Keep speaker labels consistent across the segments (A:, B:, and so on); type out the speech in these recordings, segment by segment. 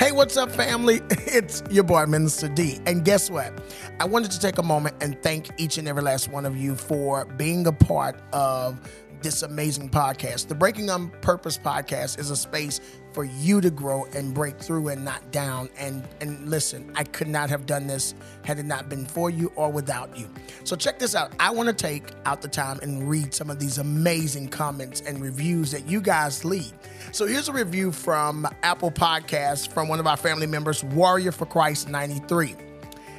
A: Hey, what's up, family? It's your boy, Minister D. And guess what? I wanted to take a moment and thank each and every last one of you for being a part of this amazing podcast. The Breaking on Purpose podcast is a space for you to grow and break through and not down. And and listen, I could not have done this had it not been for you or without you. So check this out. I want to take out the time and read some of these amazing comments and reviews that you guys leave. So here's a review from Apple Podcasts from one of our family members, Warrior for Christ 93.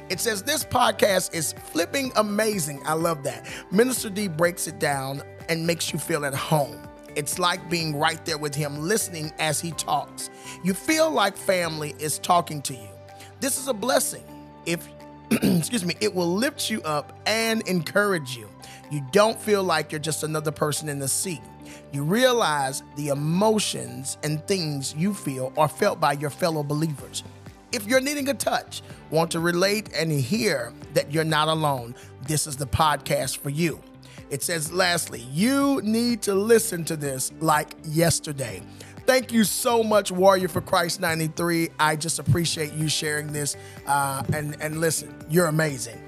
A: It says this podcast is flipping amazing. I love that. Minister D breaks it down and makes you feel at home. It's like being right there with him, listening as he talks. You feel like family is talking to you. This is a blessing. If excuse me, it will lift you up and encourage you. You don't feel like you're just another person in the seat. You realize the emotions and things you feel are felt by your fellow believers. If you're needing a touch, want to relate and hear that you're not alone, this is the podcast for you. It says, lastly, you need to listen to this like yesterday. Thank you so much, Warrior for Christ 93. I just appreciate you sharing this. Uh, and, and listen, you're amazing.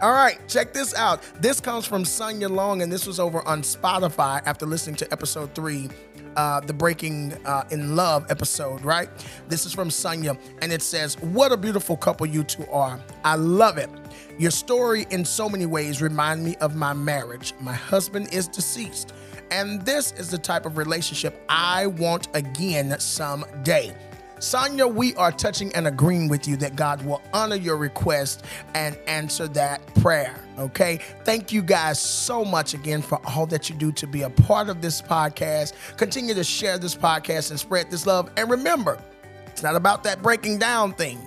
A: All right, check this out. This comes from Sonia Long, and this was over on Spotify after listening to episode three uh, the Breaking uh, in Love episode, right? This is from Sonia, and it says, What a beautiful couple you two are. I love it. Your story, in so many ways, remind me of my marriage. My husband is deceased, and this is the type of relationship I want again someday. Sonia, we are touching and agreeing with you that God will honor your request and answer that prayer. Okay. Thank you guys so much again for all that you do to be a part of this podcast. Continue to share this podcast and spread this love. And remember, it's not about that breaking down thing,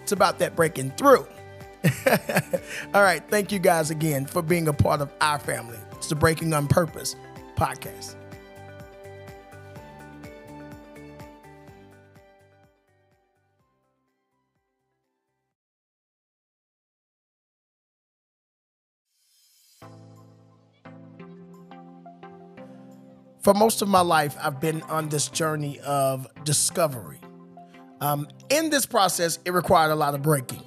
A: it's about that breaking through. all right. Thank you guys again for being a part of our family. It's the Breaking on Purpose podcast. for most of my life, I've been on this journey of discovery. Um, in this process, it required a lot of breaking,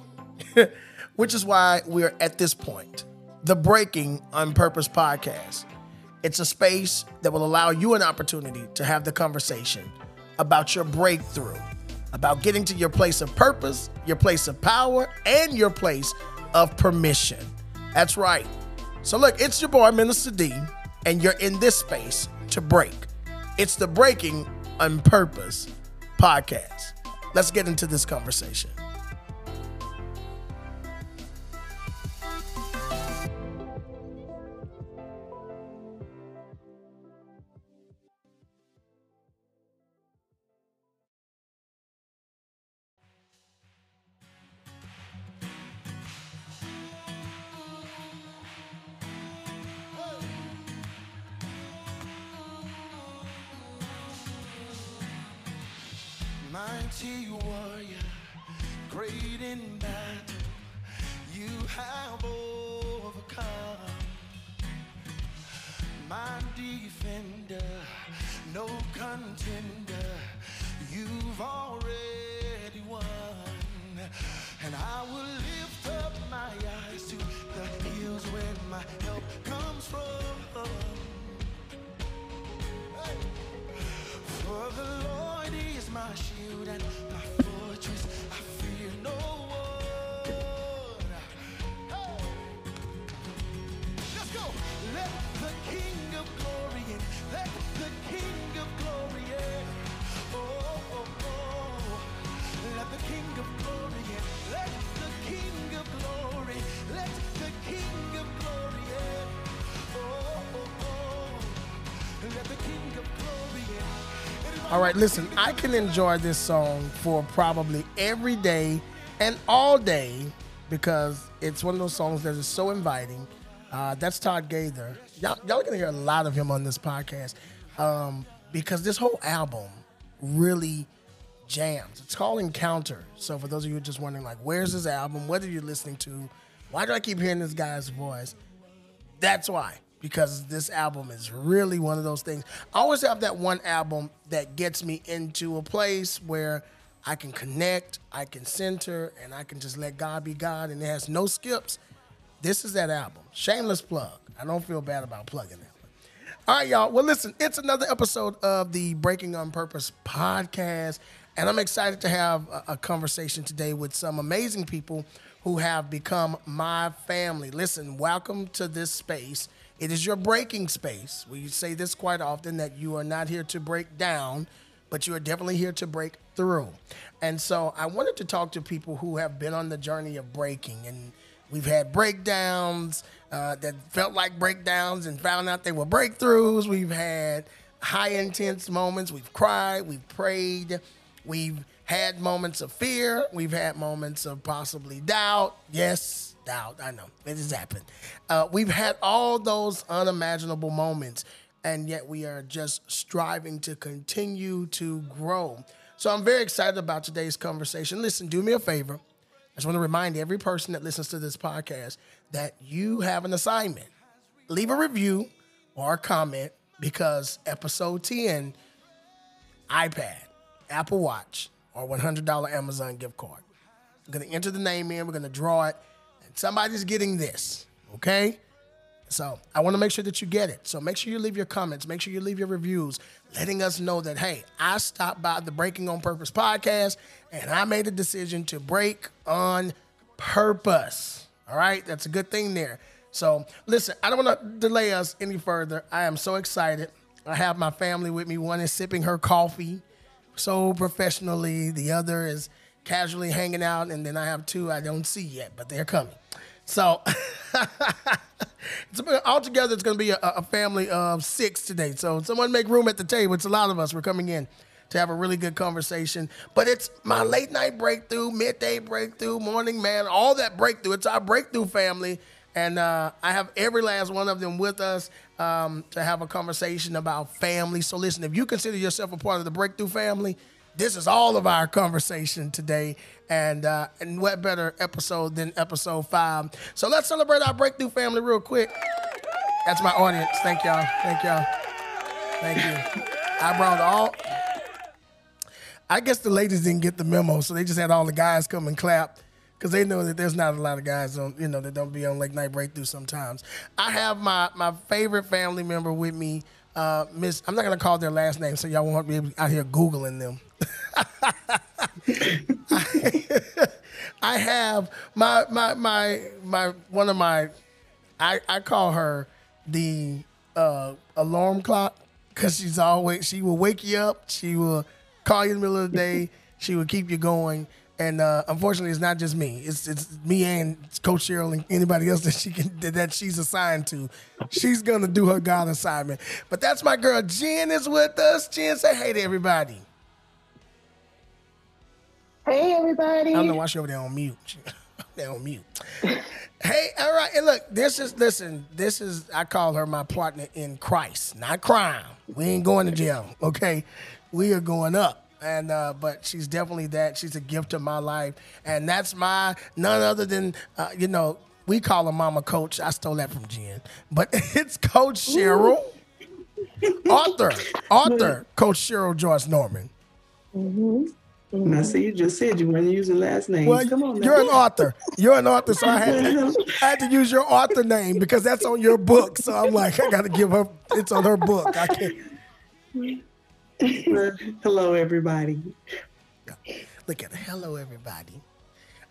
A: which is why we're at this point the Breaking on Purpose podcast. It's a space that will allow you an opportunity to have the conversation about your breakthrough, about getting to your place of purpose, your place of power, and your place of permission. That's right. So, look, it's your boy, Minister D, and you're in this space to break. It's the Breaking on Purpose podcast. Let's get into this conversation.
B: Mighty warrior, great in battle, you have overcome. My defender, no contender, you've already won. And I will lift up my eyes to the hills where my help comes from. Hey. For the Lord is my shield and my fortress.
A: All right, listen, I can enjoy this song for probably every day and all day because it's one of those songs that is so inviting. Uh, that's Todd Galberth. Y'all, y'all gonna hear a lot of him on this podcast um, because this whole album really jams. It's called Encounter. So for those of you are just wondering, like, where's this album? What are you listening to? Why do I keep hearing this guy's voice? That's why because this album is really one of those things. I always have that one album that gets me into a place where I can connect, I can center, and I can just let God be God, and it has no skips. This is that album. Shameless plug. I don't feel bad about plugging one. All right, y'all. Well, listen, it's another episode of the Breaking on Purpose podcast, and I'm excited to have a, a conversation today with some amazing people who have become my family. Listen, welcome to this space. It is your breaking space. We say this quite often that you are not here to break down, but you are definitely here to break through. And so I wanted to talk to people who have been on the journey of breaking. And we've had breakdowns uh, that felt like breakdowns and found out they were breakthroughs. We've had high intense moments. We've cried, we've prayed, we've had moments of fear, we've had moments of possibly doubt. Yes, doubt. I know it has happened. Uh, we've had all those unimaginable moments and yet we are just striving to continue to grow. So I'm very excited about today's conversation. Listen, do me a favor. I just want to remind every person that listens to this podcast that you have an assignment. Leave a review or a comment because episode 10, iPad, Apple Watch, or $100 Amazon gift card. I'm going to enter the name in, we're going to draw it, somebody's getting this, okay? So I want to make sure that you get it. So make sure you leave your comments, make sure you leave your reviews, letting us know that, hey, I stopped by the Breaking on Purpose podcast and I made a decision to break on purpose. All right, that's a good thing there. So listen, I don't want to delay us any further. I am so excited. I have my family with me. One is sipping her coffee so professionally, the other is casually hanging out, and then I have two I don't see yet, but they're coming. So it's, altogether, it's going to be a, a family of six today. So someone make room at the table. It's a lot of us. We're coming in to have a really good conversation. But it's my late night breakthrough, midday breakthrough, morning man, all that breakthrough. It's our breakthrough family. And uh, I have every last one of them with us um, to have a conversation about family. So listen, if you consider yourself a part of the breakthrough family, this is all of our conversation today. And uh, and what better episode than episode five? So let's celebrate our breakthrough family real quick. That's my audience. Thank y'all. Thank y'all. Thank you. I brought all. I guess the ladies didn't get the memo, so they just had all the guys come and clap because they know that there's not a lot of guys on, you know, that don't be on late night breakthrough sometimes. I have my my favorite family member with me, uh, Miss. I'm not gonna call their last name, so y'all won't be out here googling them. I have my my my my one of my I I call her the uh, alarm clock because she's always she will wake you up. She will call you in the middle of the day. She will keep you going. And uh, unfortunately, it's not just me. It's it's me and Coach Sheryl and anybody else that she can that she's assigned to. She's gonna do her God assignment. But that's my girl Jen is with us. Jen, say hey to everybody.
C: Hey everybody.
A: I don't know why she over there on mute. They're on mute. hey, all right. And look, this is listen. This is I call her my partner in Christ, not crime. We ain't going to jail. Okay, we are going up. And uh, but she's definitely that. She's a gift to my life, and that's my none other than uh, you know we call her Mama Coach. I stole that from Jen, but it's Coach Sheryl, author, author, Coach Sheryl Joyce Norman.
C: Mm-hmm.
D: I see you just said you want to use the last name.
A: Well,
D: Come on, now.
A: you're an author. You're an author, so I had, to, I had to use your author name because that's on your book. So I'm like, I got to give her. It's on her book. I can't.
D: Hello, everybody.
A: Look at it. Hello, everybody.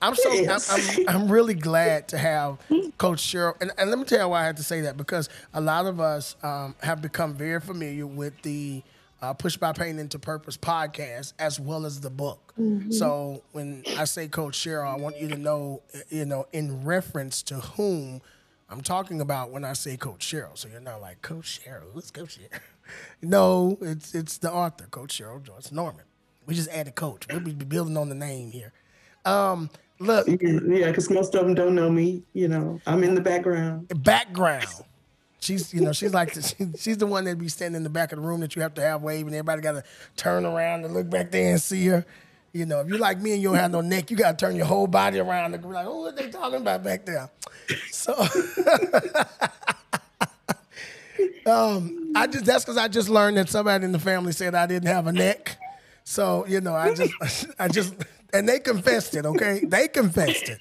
A: I'm so
D: Yes.
A: I'm, I'm I'm really glad to have Coach Sheryl, and, and let me tell you why I had to say that because a lot of us um, have become very familiar with the uh, Pushed by Pain into Purpose podcast as well as the book. So when I say Coach Sheryl, I want you to know, you know, in reference to whom I'm talking about when I say Coach Sheryl. So you're not like Coach Sheryl. Who's Coach Sheryl? no, it's it's the author, Coach Sheryl Joyce Norman. We just added Coach. We'll be building on the name here. Um, look,
D: Yeah, because most of them don't know me. You know, I'm in the background.
A: background. She's, you know, she's like, the, she, she's the one that be standing in the back of the room that you have to have wave, and everybody got to turn around and look back there and see her. You know, if you like me and you don't have no neck, you got to turn your whole body around and be like, oh, what they talking about back there? So, um, I just that's because I just learned that somebody in the family said I didn't have a neck. So you know, I just, I just, and they confessed it. Okay, they confessed it.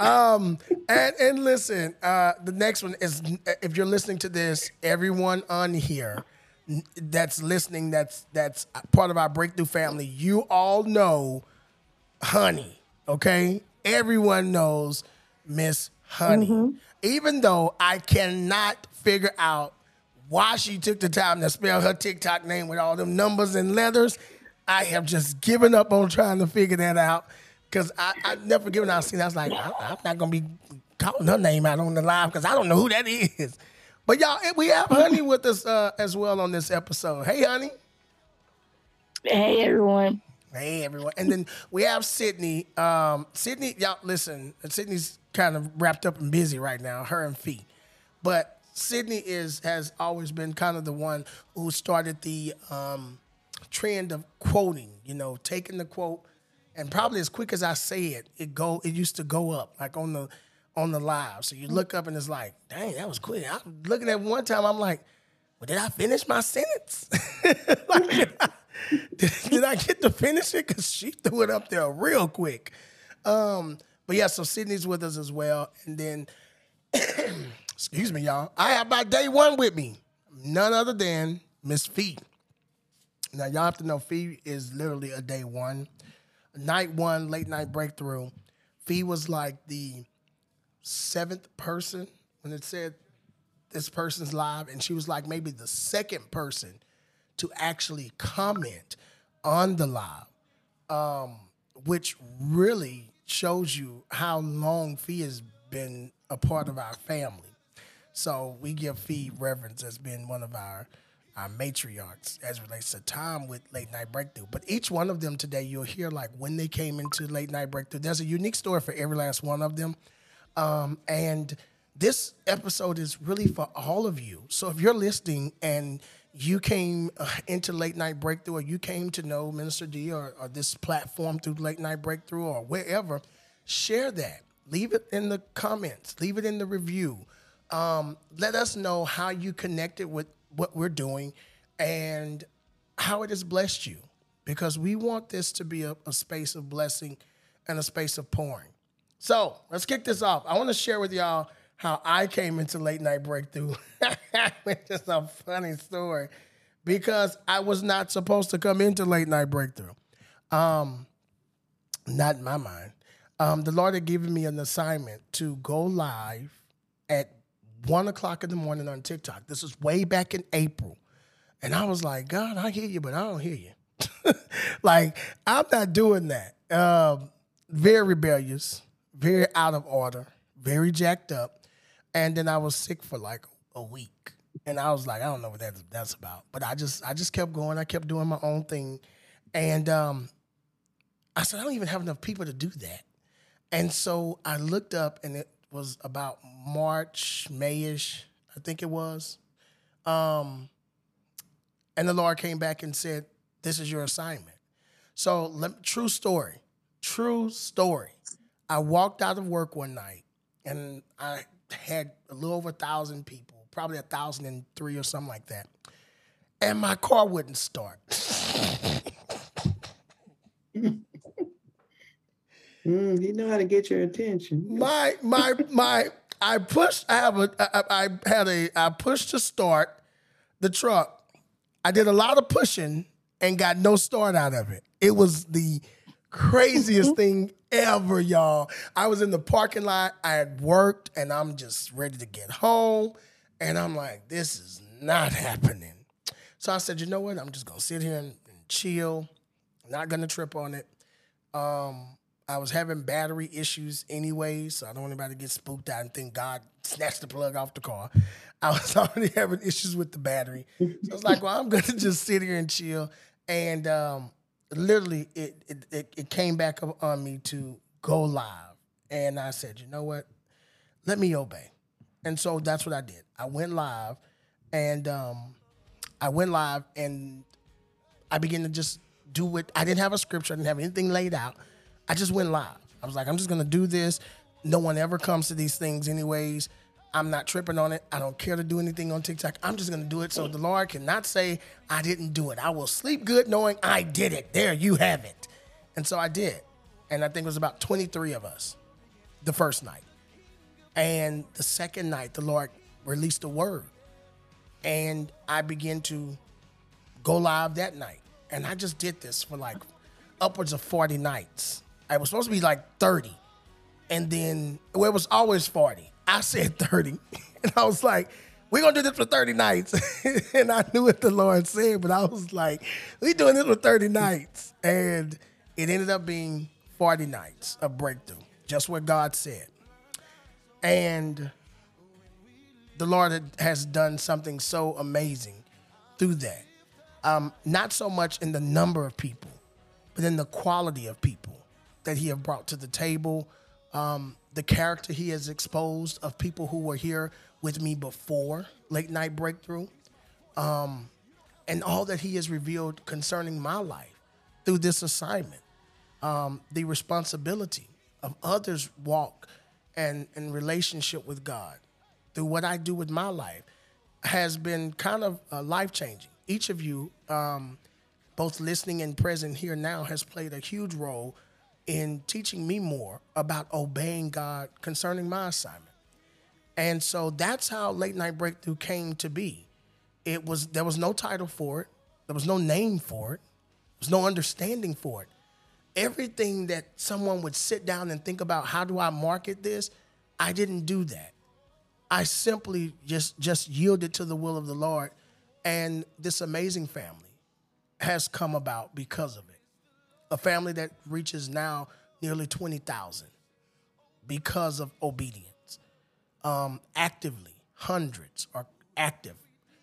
A: Um, and and listen, uh, the next one is if you're listening to this, everyone on here that's listening, that's that's part of our breakthrough family. You all know Honey, okay? Everyone knows Miss Honey. Even though I cannot figure out why she took the time to spell her TikTok name with all them numbers and letters, I have just given up on trying to figure that out because I've never given out. Seen, I was like, I, I'm not gonna be calling her name out on the live because I don't know who that is. But y'all, we have Honey with us uh, as well on this episode. Hey, Honey.
C: Hey everyone.
A: Hey everyone, and then we have Sydney. Um, Sydney, y'all listen. Sydney's kind of wrapped up and busy right now, her and Fe. But Sydney is has always been kind of the one who started the um, trend of quoting. You know, taking the quote, and probably as quick as I say it, it go. It used to go up like on the on the live. So you look up and it's like, dang, that was quick. I'm looking at one time. I'm like, well, did I finish my sentence? like, did, I, did, did I get to finish it? Because she threw it up there real quick. Um, but yeah, so Sydney's with us as well. And then, excuse me, y'all. I have my day one with me. None other than Miss Fe. Now, y'all have to know Fe is literally a day one. Night one, late night breakthrough. Fe was like the seventh person when it said this person's live, and she was like maybe the second person to actually comment on the live, um, which really shows you how long Fe has been a part of our family. So we give Fe reverence as being one of our our matriarchs as relates to time with late night breakthrough. But each one of them today, you'll hear like when they came into late night breakthrough. There's a unique story for every last one of them. Um, and this episode is really for all of you. So if you're listening and you came uh, into late night breakthrough, or you came to know Minister D or, or this platform through late night breakthrough or wherever, share that. Leave it in the comments. Leave it in the review. Um, let us know how you connected with what we're doing and how it has blessed you, because we want this to be a, a space of blessing and a space of pouring. So let's kick this off. I want to share with y'all how I came into late night breakthrough, which is a funny story, because I was not supposed to come into late night breakthrough. Um, not in my mind. Um, the Lord had given me an assignment to go live at one o'clock in the morning on TikTok. This was way back in April. And I was like, God, I hear you, but I don't hear you. like, I'm not doing that. Um, very rebellious, very out of order, very jacked up. And then I was sick for like a week. And I was like, I don't know what that's, that's about. But I just I just kept going. I kept doing my own thing. And um, I said, I don't even have enough people to do that. And so I looked up and it was about March, Mayish, I think it was. Um, and the Lord came back and said, This is your assignment. So, let, true story, true story. I walked out of work one night and I had a little over a thousand people, probably a thousand and three or something like that. And my car wouldn't start.
D: Mm, you know how to get your attention.
A: my my my I pushed I have a I, I had a I pushed to start the truck. I did a lot of pushing and got no start out of it. It was the craziest thing ever, y'all. I was in the parking lot, I had worked and I'm just ready to get home and I'm like this is not happening. So I said, "You know what? I'm just going to sit here and, and chill. Not going to trip on it." Um I was having battery issues anyway, so I don't want anybody to get spooked out and think God snatched the plug off the car. I was already having issues with the battery. So I was like, well, I'm gonna just sit here and chill. And um, literally it, it it it came back up on me to go live. And I said, you know what? Let me obey. And so that's what I did. I went live and um, I went live and I began to just do it. I didn't have a scripture, I didn't have anything laid out. I just went live. I was like, I'm just gonna do this. No one ever comes to these things anyways. I'm not tripping on it. I don't care to do anything on TikTok. I'm just to do it so the Lord cannot say I didn't do it. I will sleep good knowing I did it. There, you have it. And so I did. And I think it was about 23 of us the first night. And the second night, the Lord released a word. And I began to go live that night. And I just did this for like upwards of 40 nights. I was supposed to be like 30. And then, well, it was always 40. I said 30. And I was like, we're to do this for 30 nights. and I knew what the Lord said, but I was like, we doing this for 30 nights. And it ended up being 40 nights of breakthrough, just what God said. And the Lord has done something so amazing through that. Um, not so much in the number of people, but in the quality of people that He have brought to the table. Um, the character He has exposed of people who were here with me before late night breakthrough, um, and all that He has revealed concerning my life through this assignment um, the responsibility of others' walk and, and relationship with God through what I do with my life has been kind of uh, life changing. Each of you, um, both listening and present here now, has played a huge role in teaching me more about obeying God concerning my assignment. And so that's how Late Night Breakthrough came to be. It was there was no title for it, there was no name for it, there was no understanding for it everything that someone would sit down and think about how do I market this, I didn't do that. I simply just just yielded to the will of the Lord and this amazing family has come about because of it. A family that reaches now nearly 20,000 because of obedience. Um, actively, hundreds are active.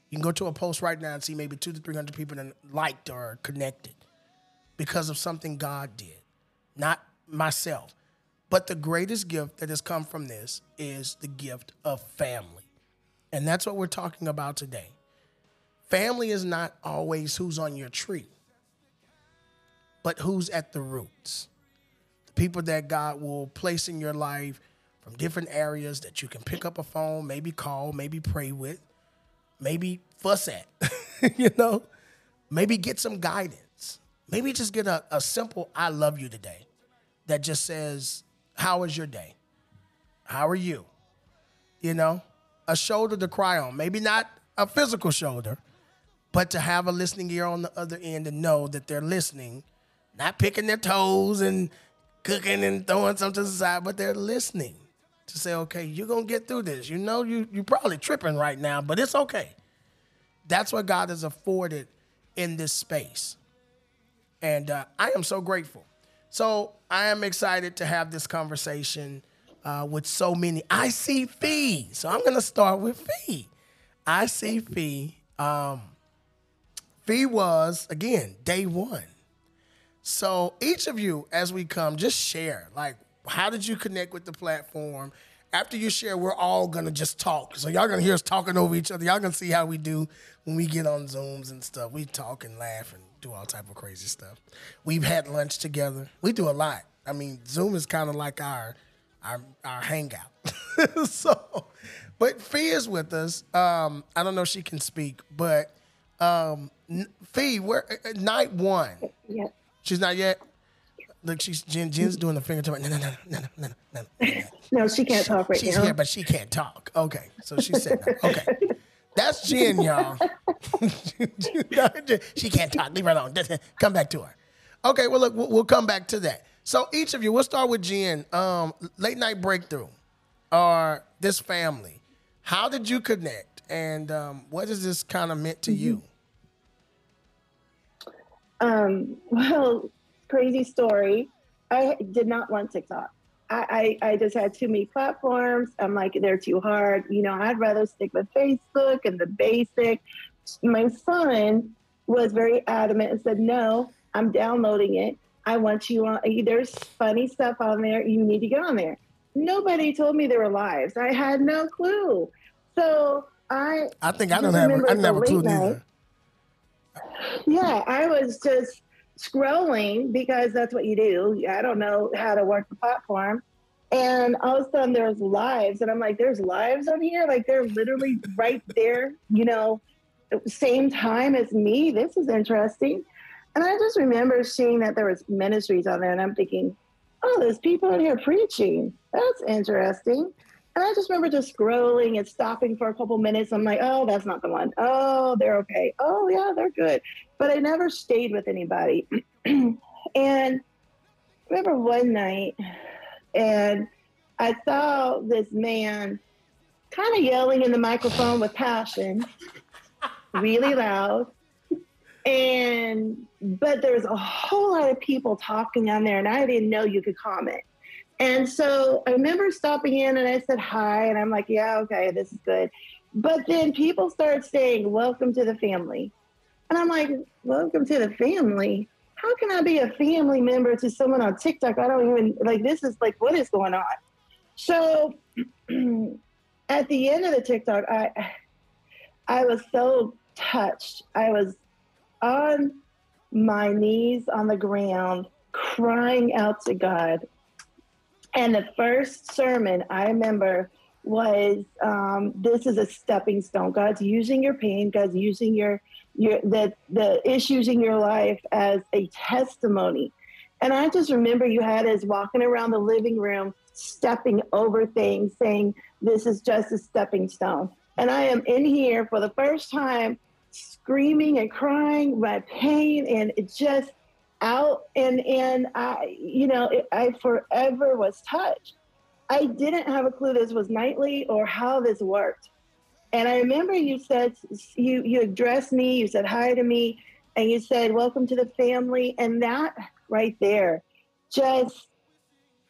A: You can go to a post right now and see maybe two to 300 people that liked or connected because of something God did, not myself. But the greatest gift that has come from this is the gift of family. And that's what we're talking about today. Family is not always who's on your tree, but who's at the roots. The people that God will place in your life from different areas that you can pick up a phone, maybe call, maybe pray with, maybe fuss at, you know, maybe get some guidance. Maybe just get a, a simple I love you today that just says, How was your day? How are you? You know, a shoulder to cry on. Maybe not a physical shoulder, but to have a listening ear on the other end and know that they're listening, not picking their toes and cooking and throwing something to the side, but they're listening to say, okay, you're gonna get through this. You know, you you're probably tripping right now, but it's okay. That's what God has afforded in this space. And uh, I am so grateful. So I am excited to have this conversation uh, with so many. I see Fe. So I'm going to start with Fe. I see Fe. Um, Fe was, again, day one. So each of you, as we come, just share. Like, how did you connect with the platform? After you share, we're all gonna just talk. So y'all gonna hear us talking over each other. Y'all gonna see how we do when we get on Zooms and stuff. We talk and laugh and do all type of crazy stuff. We've had lunch together. We do a lot. I mean, Zoom is kind of like our our our hangout. so, but Fe is with us. Um, I don't know if she can speak, but um, Fe, where uh, uh, night one?
C: Yeah.
A: She's not yet. Look, she's Jen, Jen's doing the finger no no no no no no no. no,
C: she can't talk right
A: She's
C: now.
A: She's here, but she can't talk. Okay, so she said no. Okay, that's Jen, y'all. she can't talk. Leave her alone. Come back to her. Okay, well look, we'll, we'll come back to that. So each of you, we'll start with Jen. Um, late night breakthrough, or this family. How did you connect, and um, what has this kind of meant to you?
C: Um, well, crazy story. I did not want TikTok. I, I, I just had too many platforms. I'm like, they're too hard. You know, I'd rather stick with Facebook and the basic. My son was very adamant and said, no, I'm downloading it. I want you on. There's funny stuff on there. You need to get on there. Nobody told me there were lives. I had no clue. So I
A: I think I don't have. I didn't have a clue
C: night.
A: neither.
C: Yeah, I was just scrolling because that's what you do. I don't know how to work the platform. And all of a sudden there's lives, and I'm like, there's lives on here? Like they're literally right there, you know, same time as me. This is interesting. And I just remember seeing that there was ministries on there, and I'm thinking, oh, there's people in here preaching. That's interesting. And I just remember just scrolling and stopping for a couple minutes. I'm like, oh, that's not the one. Oh, they're okay. Oh, yeah, they're good. But I never stayed with anybody. and I remember one night, and I saw this man kind of yelling in the microphone with passion, really loud. And but there's a whole lot of people talking on there, and I didn't know you could comment. And so I remember stopping in and I said hi, and I'm like, yeah, okay, this is good. But then people start saying, welcome to the family. And I'm like, welcome to the family? How can I be a family member to someone on TikTok? I don't even, like, this is like, what is going on? So at the end of the TikTok, I, I was so touched. I was on my knees on the ground, crying out to God and the first sermon I remember was um, this is a stepping stone. God's using your pain, God's using your your the the issues in your life as a testimony. And I just remember you had us walking around the living room, stepping over things, saying, This is just a stepping stone. And I am in here for the first time screaming and crying my pain and it just out and and I you know I forever was touched. I didn't have a clue this was nightly or how this worked. And I remember you said you you addressed me, you said hi to me, and you said welcome to the family, and that right there just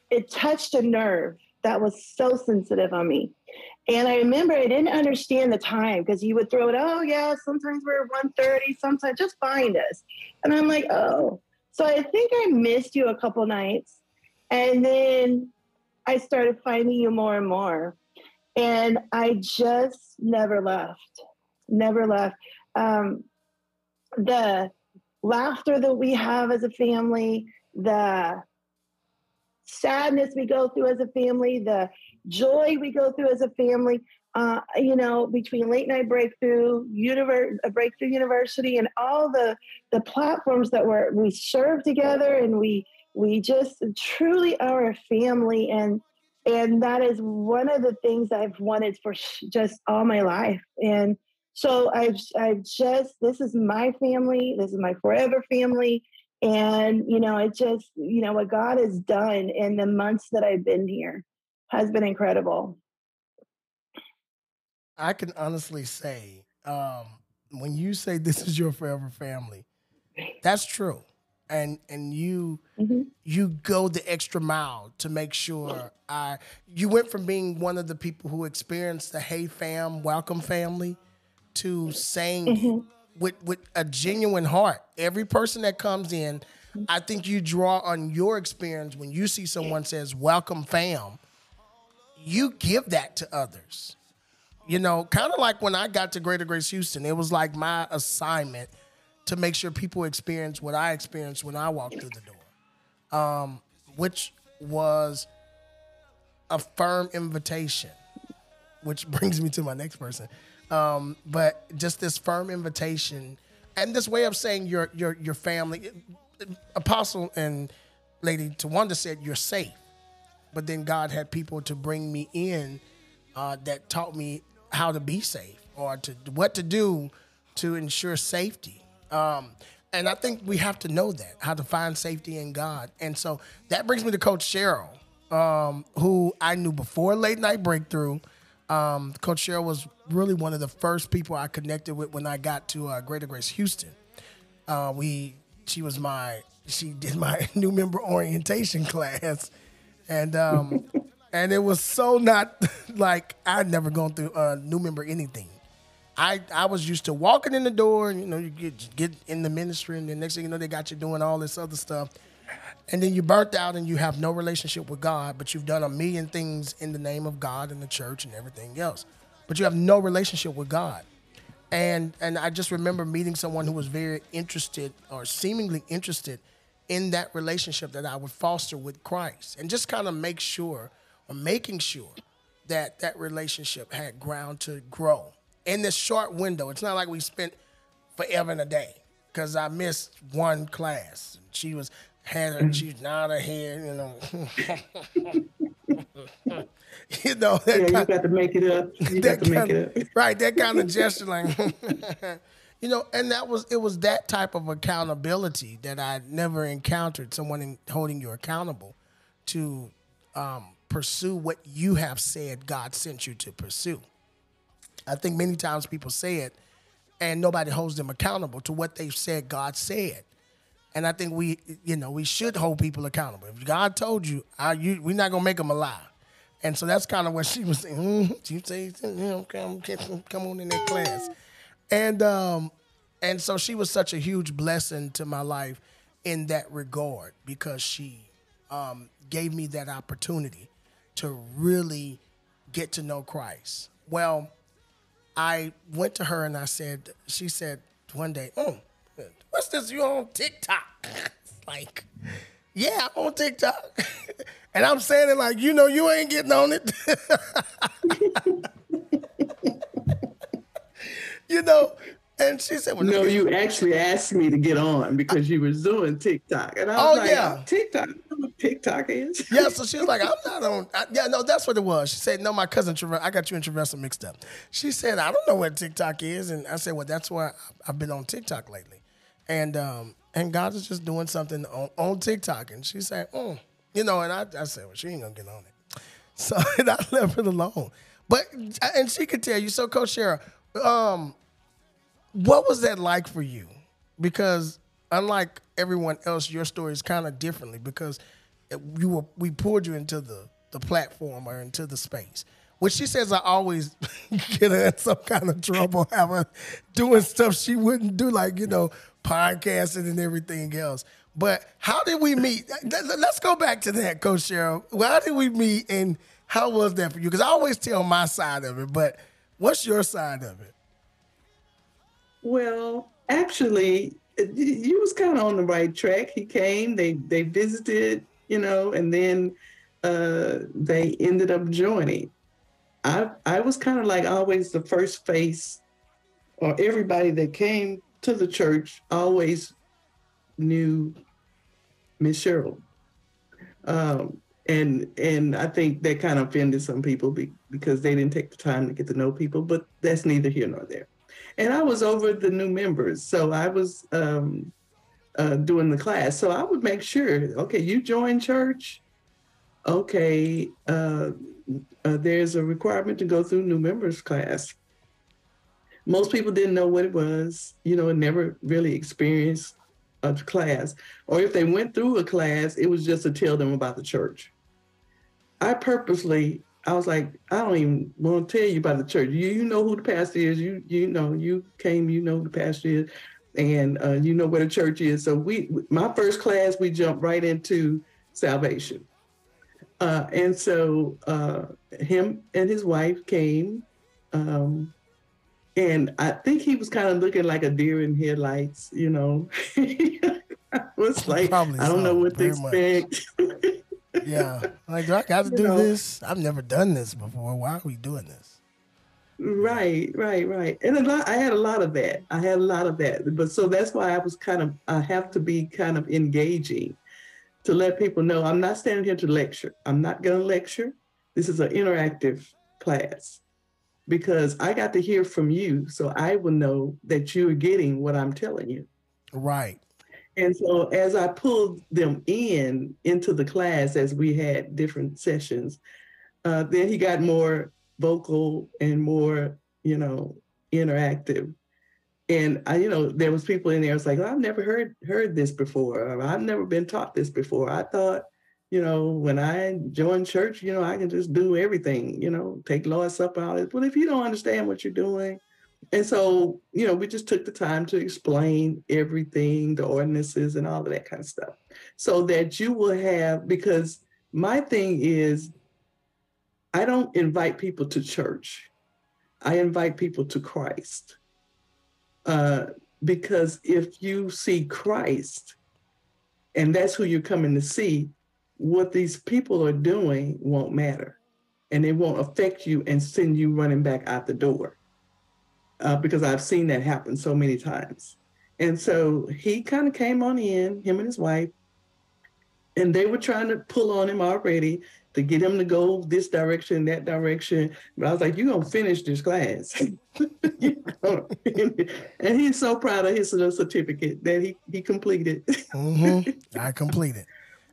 C: it touched a nerve that was so sensitive on me. And I remember I didn't understand the time because you would throw it, oh yeah, sometimes we're 1.30, sometimes just find us. And I'm like, oh, so I think I missed you a couple nights. And then I started finding you more and more. And I just never left, never left. Um, the laughter that we have as a family, the sadness we go through as a family, the joy we go through as a family, uh, you know, between Late Night Breakthrough, Univer- uh, Breakthrough University, and all the the platforms that we're we serve together, and we we just truly are a family, and and that is one of the things I've wanted for just all my life, and so I've I've just this is my family, this is my forever family, and you know it just you know what God has done in the months that I've been here has been incredible.
A: I can honestly say, um, when you say this is your forever family, that's true. And and you
C: Mm-hmm.
A: you go the extra mile to make sure I you went from being one of the people who experienced the hey fam, welcome family to saying
C: Mm-hmm.
A: with with a genuine heart. Every person that comes in, I think you draw on your experience when you see someone says welcome fam, you give that to others. You know, kind of like when I got to Greater Grace Houston, it was like my assignment to make sure people experience what I experienced when I walked through the door, um, which was a firm invitation. Which brings me to my next person, um, but just this firm invitation and this way of saying your your your family, Apostle and Lady Tawanda said you're safe, but then God had people to bring me in uh, that taught me how to be safe or to what to do to ensure safety. Um, and I think we have to know that how to find safety in God. And so that brings me to Coach Sheryl, um, who I knew before Late Night Breakthrough. Um, Coach Sheryl was really one of the first people I connected with when I got to uh, Greater Grace Houston. Uh, we she was my she did my new member orientation class, and um, and it was so not like I'd never gone through a new member anything. I I was used to walking in the door, and you know, you get get in the ministry, and the next thing you know, they got you doing all this other stuff, and then you burnt out, and you have no relationship with God, but you've done a million things in the name of God and the church and everything else, but you have no relationship with God. And and I just remember meeting someone who was very interested or seemingly interested in that relationship that I would foster with Christ, and just kind of make sure of making sure that that relationship had ground to grow in this short window. It's not like we spent forever in a day because I missed one class. She was had her, she's not her hair, you know. you know,
D: Yeah, you got to make it up. You got to make it up.
A: right that kind of gesture like you know and that was it was that type of accountability that i never encountered someone in, holding you accountable to um, pursue what you have said god sent you to pursue i think many times people say it and nobody holds them accountable to what they've said god said and I think we, you know, we should hold people accountable. If God told you, I, you we're not gonna make them a lie. And so that's kind of what she was saying. Mm, you say, come, come on in that class, and um, and so she was such a huge blessing to my life in that regard because she um, gave me that opportunity to really get to know Christ. Well, I went to her and I said, she said one day, oh, what's this? You on TikTok? Like, yeah, I'm on TikTok. and I'm saying it like, you know, you ain't getting on it. you know, and she said, well,
D: No, you actually asked me to get on because you were doing TikTok, and I
A: Oh,
D: was like,
A: yeah.
D: TikTok, I know what TikTok is."
A: Yeah, so she was like, I'm not on. I, yeah, no, that's what it was. She said, No, my cousin, Traver- I got you and Traversa mixed up. She said, I don't know what TikTok is. And I said, Well, that's why I've been on TikTok lately. And um, and God is just doing something on, on TikTok. And she said, mm. You know, and I, I said, Well, she ain't going to get on it. So and I left it alone. But, and she could tell you. So, Coach Shara, um, what was that like for you? Because unlike everyone else, your story is kind of differently because you were we pulled you into the the platform or into the space. Which she says I always get her in some kind of trouble, her doing stuff she wouldn't do, like you know, podcasting and everything else. But how did we meet? Let- let- Let's go back to that, Coach Sheryl. How did we meet, and how was that for you? Because I always tell my side of it, but what's your side of it?
D: Well, actually, you was kind of on the right track. He came, they they visited, you know, and then uh, they ended up joining. I I was kind of like always the first face, or everybody that came to the church always knew Miss Sheryl. Um, and and I think that kind of offended some people be, because they didn't take the time to get to know people. But that's neither here nor there and I was over the new members, so I was um, uh, doing the class. So I would make sure, okay, you join church, okay, uh, uh, there's a requirement to go through new members class. Most people didn't know what it was, you know, and never really experienced a class, or if they went through a class, it was just to tell them about the church. I purposely I was like, I don't even want to tell you about the church. You you know who the pastor is. You you know you came. You know who the pastor is, and uh, you know where the church is. So we my first class we jumped right into salvation, uh, and so uh, him and his wife came, um, and I think he was kind of looking like a deer in headlights. You know, I was like,
A: Probably
D: I don't know what to expect.
A: Yeah. Like, do I got to
D: You
A: do
D: know.
A: this? I've never done this before. Why are we doing this?
D: Right, right, right. And a lot, I had a lot of that. I had a lot of that. But so that's why I was kind of, I have to be kind of engaging to let people know I'm not standing here to lecture. I'm not going to lecture. This is an interactive class because I got to hear from you. So I will know that you're getting what I'm telling you.
A: Right.
D: And so as I pulled them in into the class as we had different sessions, uh, then he got more vocal and more, you know, interactive. And I, you know, there was people in there. was like, I've never heard heard this before. Or, I've never been taught this before. I thought, you know, when I joined church, you know, I can just do everything. You know, take Lord's Supper. All this. Well, if you don't understand what you're doing, and so, you know, we just took the time to explain everything, the ordinances and all of that kind of stuff, so that you will have, because my thing is, I don't invite people to church. I invite people to Christ. Uh, because if you see Christ, and that's who you're coming to see, what these people are doing won't matter and it won't affect you and send you running back out the door. Uh, because I've seen that happen so many times. And so he kind of came on in, him and his wife, and they were trying to pull on him already to get him to go this direction, that direction. But I was like, you're going to finish this class. and he's so proud of his little certificate that he, he completed.
A: Mm-hmm. I completed.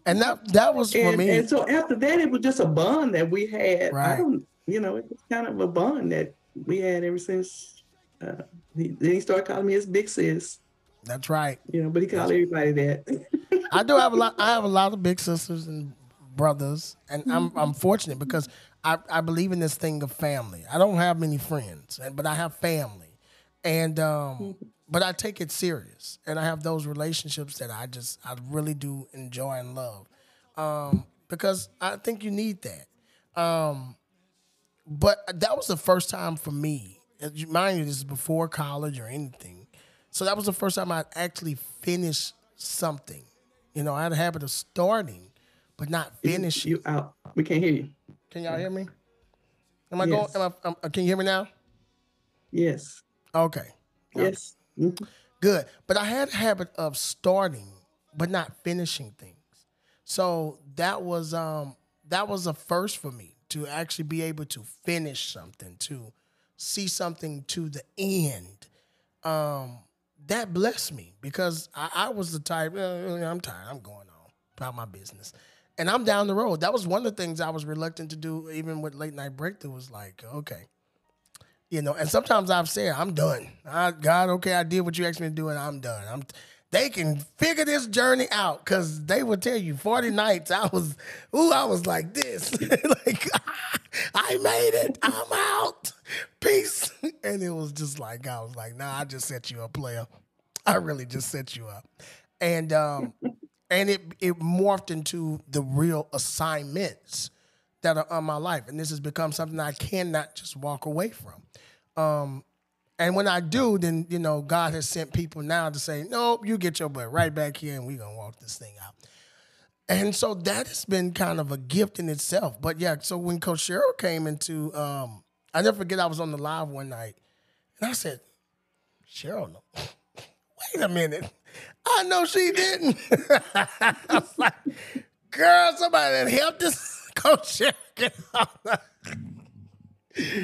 A: And that that was for
D: and,
A: me.
D: and so after that, it was just a bond that we had.
A: Right.
D: I don't, you know, it was kind of a bond that we had ever since. Uh, he, then he started calling me his big sis,
A: That's right.
D: you know, but he called everybody that.
A: I do have a lot. I have a lot of big sisters and brothers, and I'm I'm fortunate because I, I believe in this thing of family. I don't have many friends, and but I have family, and um, but I take it serious, and I have those relationships that I just I really do enjoy and love, um, because I think you need that. Um, but that was the first time for me. Mind you, this is before college or anything. So that was the first time I actually finished something. You know, I had a habit of starting, but not finishing.
D: you out. We can't hear you.
A: Can y'all hear me? Am I
D: Yes.
A: going? Am I, um, can you hear me now?
D: Yes.
A: Okay,
D: Yes. Mhm.
A: good. But I had a habit of starting, but not finishing things. So that was um that was a first for me to actually be able to finish something, to see something to the end. Um, that blessed me because I, I was the type. "Uh, I'm tired. I'm going on about my business, and I'm down the road. That was one of the things I was reluctant to do, even with late night breakthrough. Was like, okay, you know. And sometimes I've said, I'm done. I, God, okay, I did what you asked me to do, and I'm done. I'm. They can figure this journey out because they will tell you 40 nights. I was, ooh, I was like this, like I made it. I'm out. Peace. And it was just like I was like, nah, I just set you up, player. I really just set you up. And um, and it it morphed into the real assignments that are on my life. And this has become something I cannot just walk away from. Um, and when I do, then you know, God has sent people now to say, Nope, you get your butt right back here and we're gonna walk this thing out. And so that has been kind of a gift in itself. But yeah, so when Coach Sheryl came into um, I never forget I was on the live one night and I said, Sheryl, no. wait a minute. I know she didn't. I was like, girl, somebody that helped this Coach get out.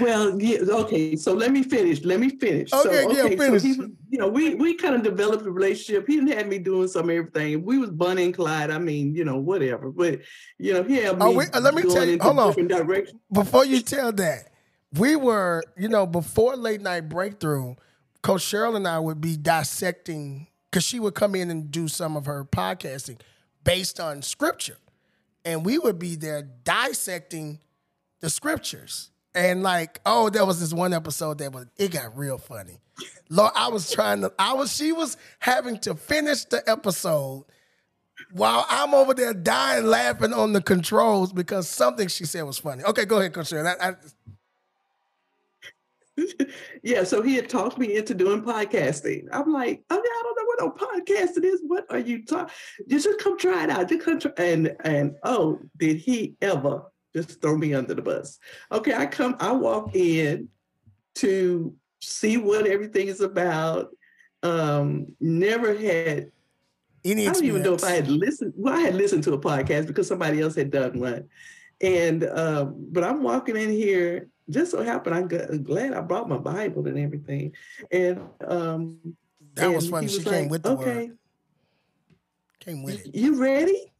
D: Well, yeah, okay. So let me finish. Let me finish.
A: Okay,
D: so,
A: yeah, finish.
D: So he, you know, we we kind of developed a relationship. He didn't have me doing some everything. We was Bonnie and Clyde. I mean, you know, whatever. But you know, he had me.
A: Oh, wait, uh, let me tell you- hold on.
D: directions.
A: before you tell that, we were, you know, before late night breakthrough, Coach Sheryl and I would be dissecting because she would come in and do some of her podcasting based on scripture. And we would be there dissecting the scriptures. And like, oh, there was this one episode that was it got real funny. Lord, I was trying to, I was, she was having to finish the episode while I'm over there dying laughing on the controls because something she said was funny. Okay, go ahead, Coach Sheryl. I- I-
D: yeah, so he had talked me into doing podcasting. I'm like, oh yeah, I don't know what no podcasting is. What are you talking? You just come try it out. Just come try. And and oh, did he ever just throw me under the bus? Okay, I come, I walk in to see what everything is about. Um, never had
A: any
D: I don't even know if I had listened. Well, I had listened to a podcast because somebody else had done one, and um, but I'm walking in here. Just so happened, I'm glad I brought my Bible and everything, and um,
A: That was
D: and
A: funny.
D: he
A: She came with the
D: okay,
A: word. Came with it.
D: you ready?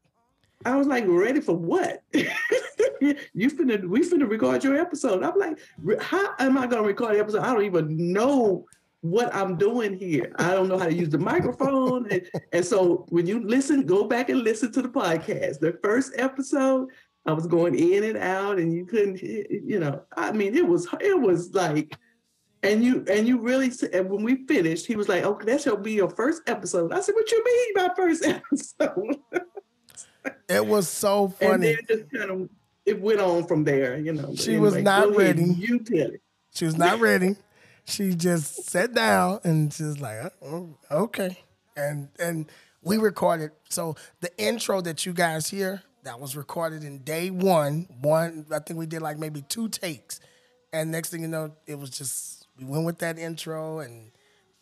D: I was like, ready for what? you finna, we finna record your episode. I'm like, how am I gonna record the episode? I don't even know what I'm doing here. I don't know how to use the microphone. And, and so when you listen, go back and listen to the podcast. The first episode, I was going in and out and you couldn't, you know, I mean, it was, it was like, and you and you really and when we finished, he was like, "Okay, that shall be your first episode." I said, "What you mean my first episode?"
A: It was so funny.
D: and then just kind of it went on from there, you know.
A: She was not ready.
D: You tell it.
A: She was not ready. She just sat down and she was like, "Oh, okay. And and we recorded. So the intro that you guys hear that was recorded in day one. One, I think we did like maybe two takes, and next thing you know, it was just we went with that intro, and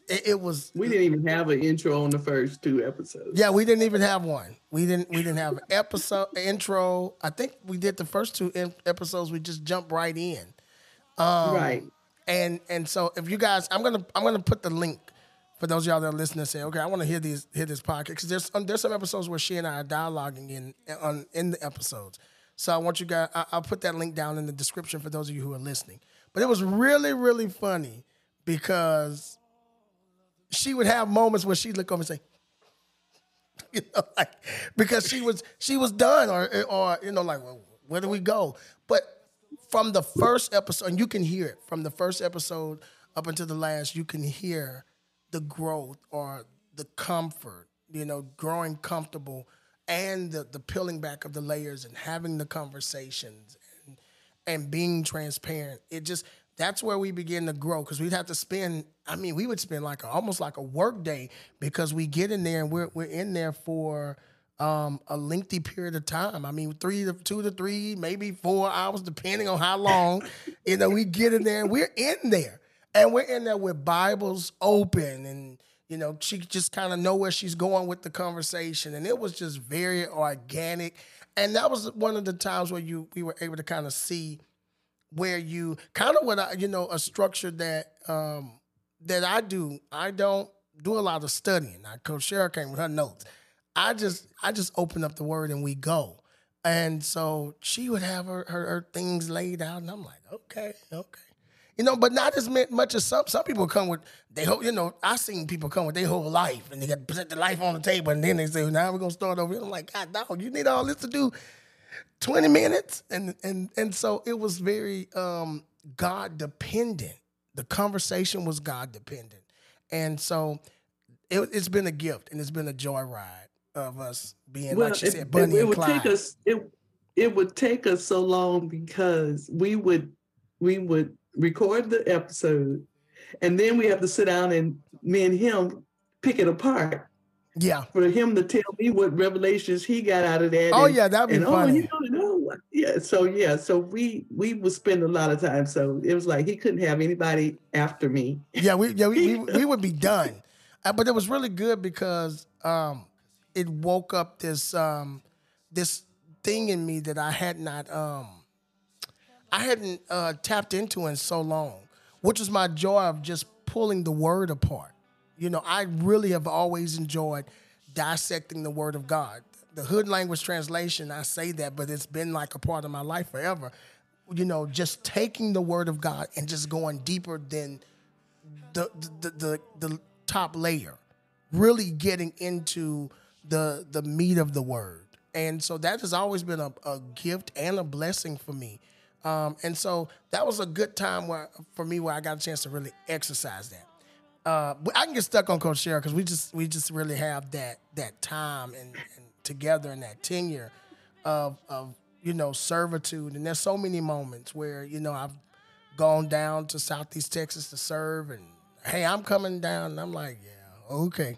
A: it, it was
D: We didn't even have an intro on the first two episodes.
A: yeah, we didn't even have one. We didn't. We didn't have an episode intro. I think we did the first two episodes. We just jumped right in. Um,
D: right.
A: And and so if you guys, I'm gonna I'm gonna put the link for those of y'all that are listening. Say, okay, I want to hear these hear this podcast because there's um, there's some episodes where she and I are dialoguing in on in the episodes. So I want you guys. I, I'll put that link down in the description for those of you who are listening. But it was really really funny because she would have moments where she'd look over and say, you know, like because she was she was done or or you know like well, where do we go? But from the first episode, and you can hear it from the first episode up until the last, you can hear the growth or the comfort, you know, growing comfortable and the, the peeling back of the layers and having the conversations and, and being transparent. It just that's where we begin to grow because we'd have to spend. I mean, we would spend like a, almost like a work day because we get in there and we're we're in there for um, a lengthy period of time. I mean, three to two to three, maybe four hours, depending on how long. you know, we get in there and we're in there, and we're in there with Bibles open and. You know, she just kind of know where she's going with the conversation, and it was just very organic. And that was one of the times where you we were able to kind of see where you kind of what I you know a structure that um that I do. I don't do a lot of studying. I Coach Sheryl came with her notes. I just I just open up the word and we go. And so she would have her, her, her things laid out, and I'm like, okay, okay. You know, but not as much as some some people come with they whole, you know, I seen people come with their whole life and they got to present their life on the table and then they say, now we're gonna start over. here. I'm like, God dog, you need all this to do 20 minutes. And and and so it was very um God dependent. The conversation was God dependent. And so it, it's been a gift and it's been a joy ride of us being like she
D: it,
A: said, Bunny
D: it, it
A: and
D: would
A: Clyde.
D: take us it it would take us so long because we would we would record the episode and then we have to sit down and me and him pick it apart
A: yeah.
D: for him to tell me what revelations he got out of that.
A: Oh
D: and,
A: yeah, that'd be
D: and oh, you don't know what? Yeah. So yeah. So we we would spend a lot of time. So it was like he couldn't have anybody after me.
A: Yeah, we yeah we, we, we would be done, uh, but it was really good because um, it woke up this um, this thing in me that I had not um, I hadn't uh, tapped into in so long, which was my joy of just pulling the word apart. You know, I really have always enjoyed dissecting the word of God. The hood language translation, I say that, but it's been like a part of my life forever. You know, just taking the word of God and just going deeper than the the the, the top layer, really getting into the the meat of the word. And so that has always been a, a gift and a blessing for me. Um, and so that was a good time where for me where I got a chance to really exercise that. Uh, I can get stuck on Coach Sheryl because we just we just really have that that time and, and together and that tenure of of you know servitude. And there's so many moments where you know I've gone down to Southeast Texas to serve, and hey, I'm coming down, and I'm like, yeah, okay.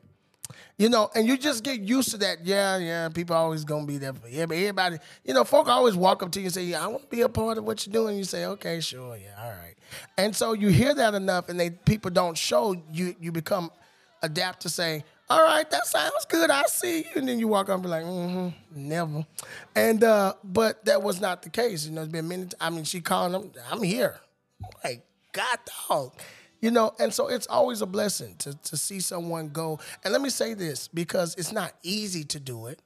A: You know, and you just get used to that. Yeah, yeah, people always gonna be there for you. Yeah, but everybody, you know, folk always walk up to you and say, Yeah, I want to be a part of what you're doing. You say, Okay, sure, yeah, all right. And so you hear that enough and they people don't show you you become adapt to say, All right, that sounds good. I see you. And then you walk up and be like, mm-hmm, never. And uh, but that was not the case. You know, it's been many I mean, she called them, I'm here. Like, God dog. You know, and so it's always a blessing to to see someone go. And let me say this because it's not easy to do it.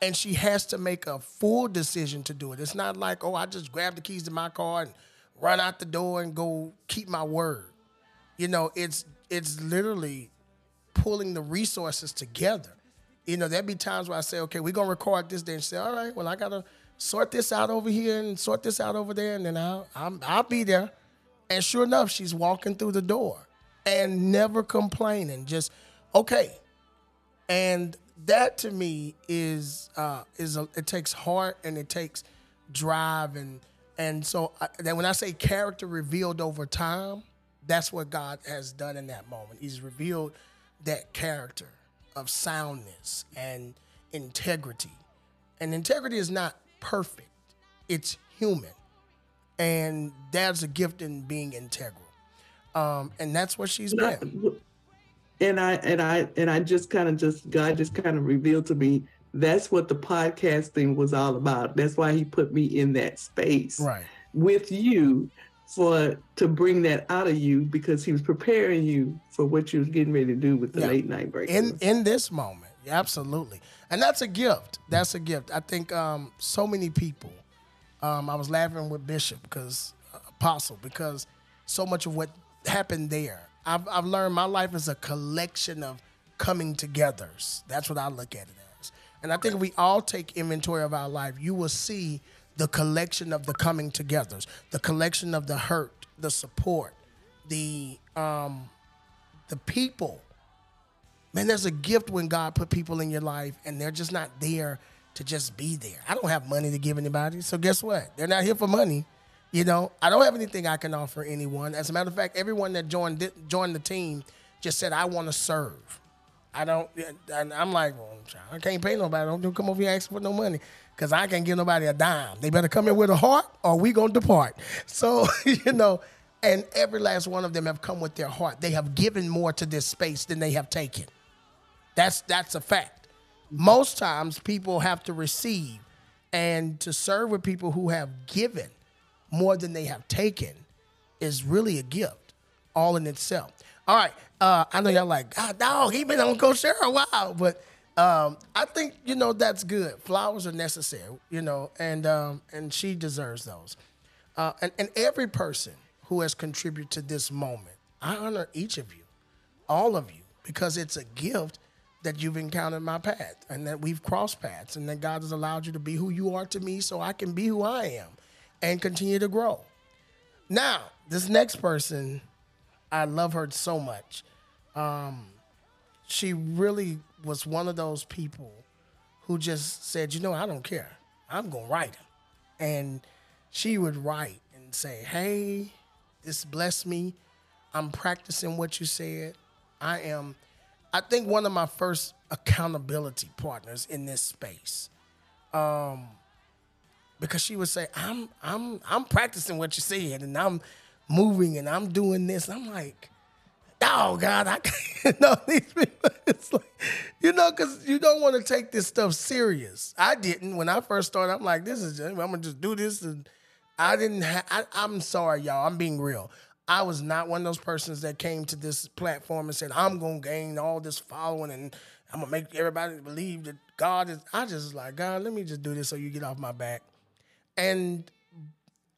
A: And she has to make a full decision to do it. It's not like, oh, I just grab the keys to my car and run out the door and go keep my word. You know, it's it's literally pulling the resources together. You know, there'd be times where I say, okay, we're gonna record this day and say, all right, well, I gotta sort this out over here and sort this out over there, and then I'll I'm, I'll be there. And sure enough, she's walking through the door and never complaining, just okay. And that to me is uh, is a, it takes heart and it takes drive and and so I, that when I say character revealed over time, that's what God has done in that moment. He's revealed that character of soundness and integrity And integrity is not perfect, it's human. And there's a gift in being integral. Um, and that's what she's been.
D: and I and I and I just kind of just God just kind of revealed to me that's what the podcasting was all about. That's why He put me in that space
A: Right.
D: with you for to bring that out of you because He was preparing you for what you was getting ready to do with the
A: Yeah.
D: late night break.
A: in in this moment absolutely and that's a gift that's a gift i think um so many people um i was laughing with bishop because uh, apostle because so much of what happened there i've, I've learned my life is a collection of coming togethers. That's what i look at it as. And i think if we all take inventory of our life you will see the collection of the coming togethers the collection of the hurt the support the um the people. Man, there's a gift when God put people in your life and they're just not there to just be there. I don't have money to give anybody. So guess what? They're not here for money. You know, I don't have anything I can offer anyone. As a matter of fact, everyone that joined joined the team just said, I want to serve. I don't, and I'm like, well, I can't pay nobody. Don't come over here asking for no money because I can't give nobody a dime. They better come in with a heart or we to depart. So, you know, and every last one of them have come with their heart. They have given more to this space than they have taken. That's that's a fact. Most times people have to receive and to serve with people who have given more than they have taken is really a gift all in itself. All right. Uh, I know y'all like, God dog, he been on Coach Sarah a while, but um, I think, you know, that's good. Flowers are necessary, you know, and um, and she deserves those. Uh, and, and every person who has contributed to this moment, I honor each of you all of you because it's a gift that you've encountered my path and that we've crossed paths and that God has allowed you to be who you are to me so I can be who I am and continue to grow. Now, this next person, I love her so much. Um, she really was one of those people who just said, you know, I don't care. I'm going to write. And she would write and say, hey, this blessed me. I'm practicing what you said. I am, I think, one of my first accountability partners in this space. Um, because she would say, I'm, I'm, I'm practicing what you said, and I'm moving, and I'm doing this. I'm like, oh God, I can't know these people. It's like, you know, because you don't want to take this stuff serious. I didn't when I first started. I'm like, this is, just, I'm gonna just do this, and I didn't. Ha- I, I'm sorry, y'all. I'm being real. I was not one of those persons that came to this platform and said, I'm gonna gain all this following and I'm gonna make everybody believe that God is. I just like, God, let me just do this so you get off my back, and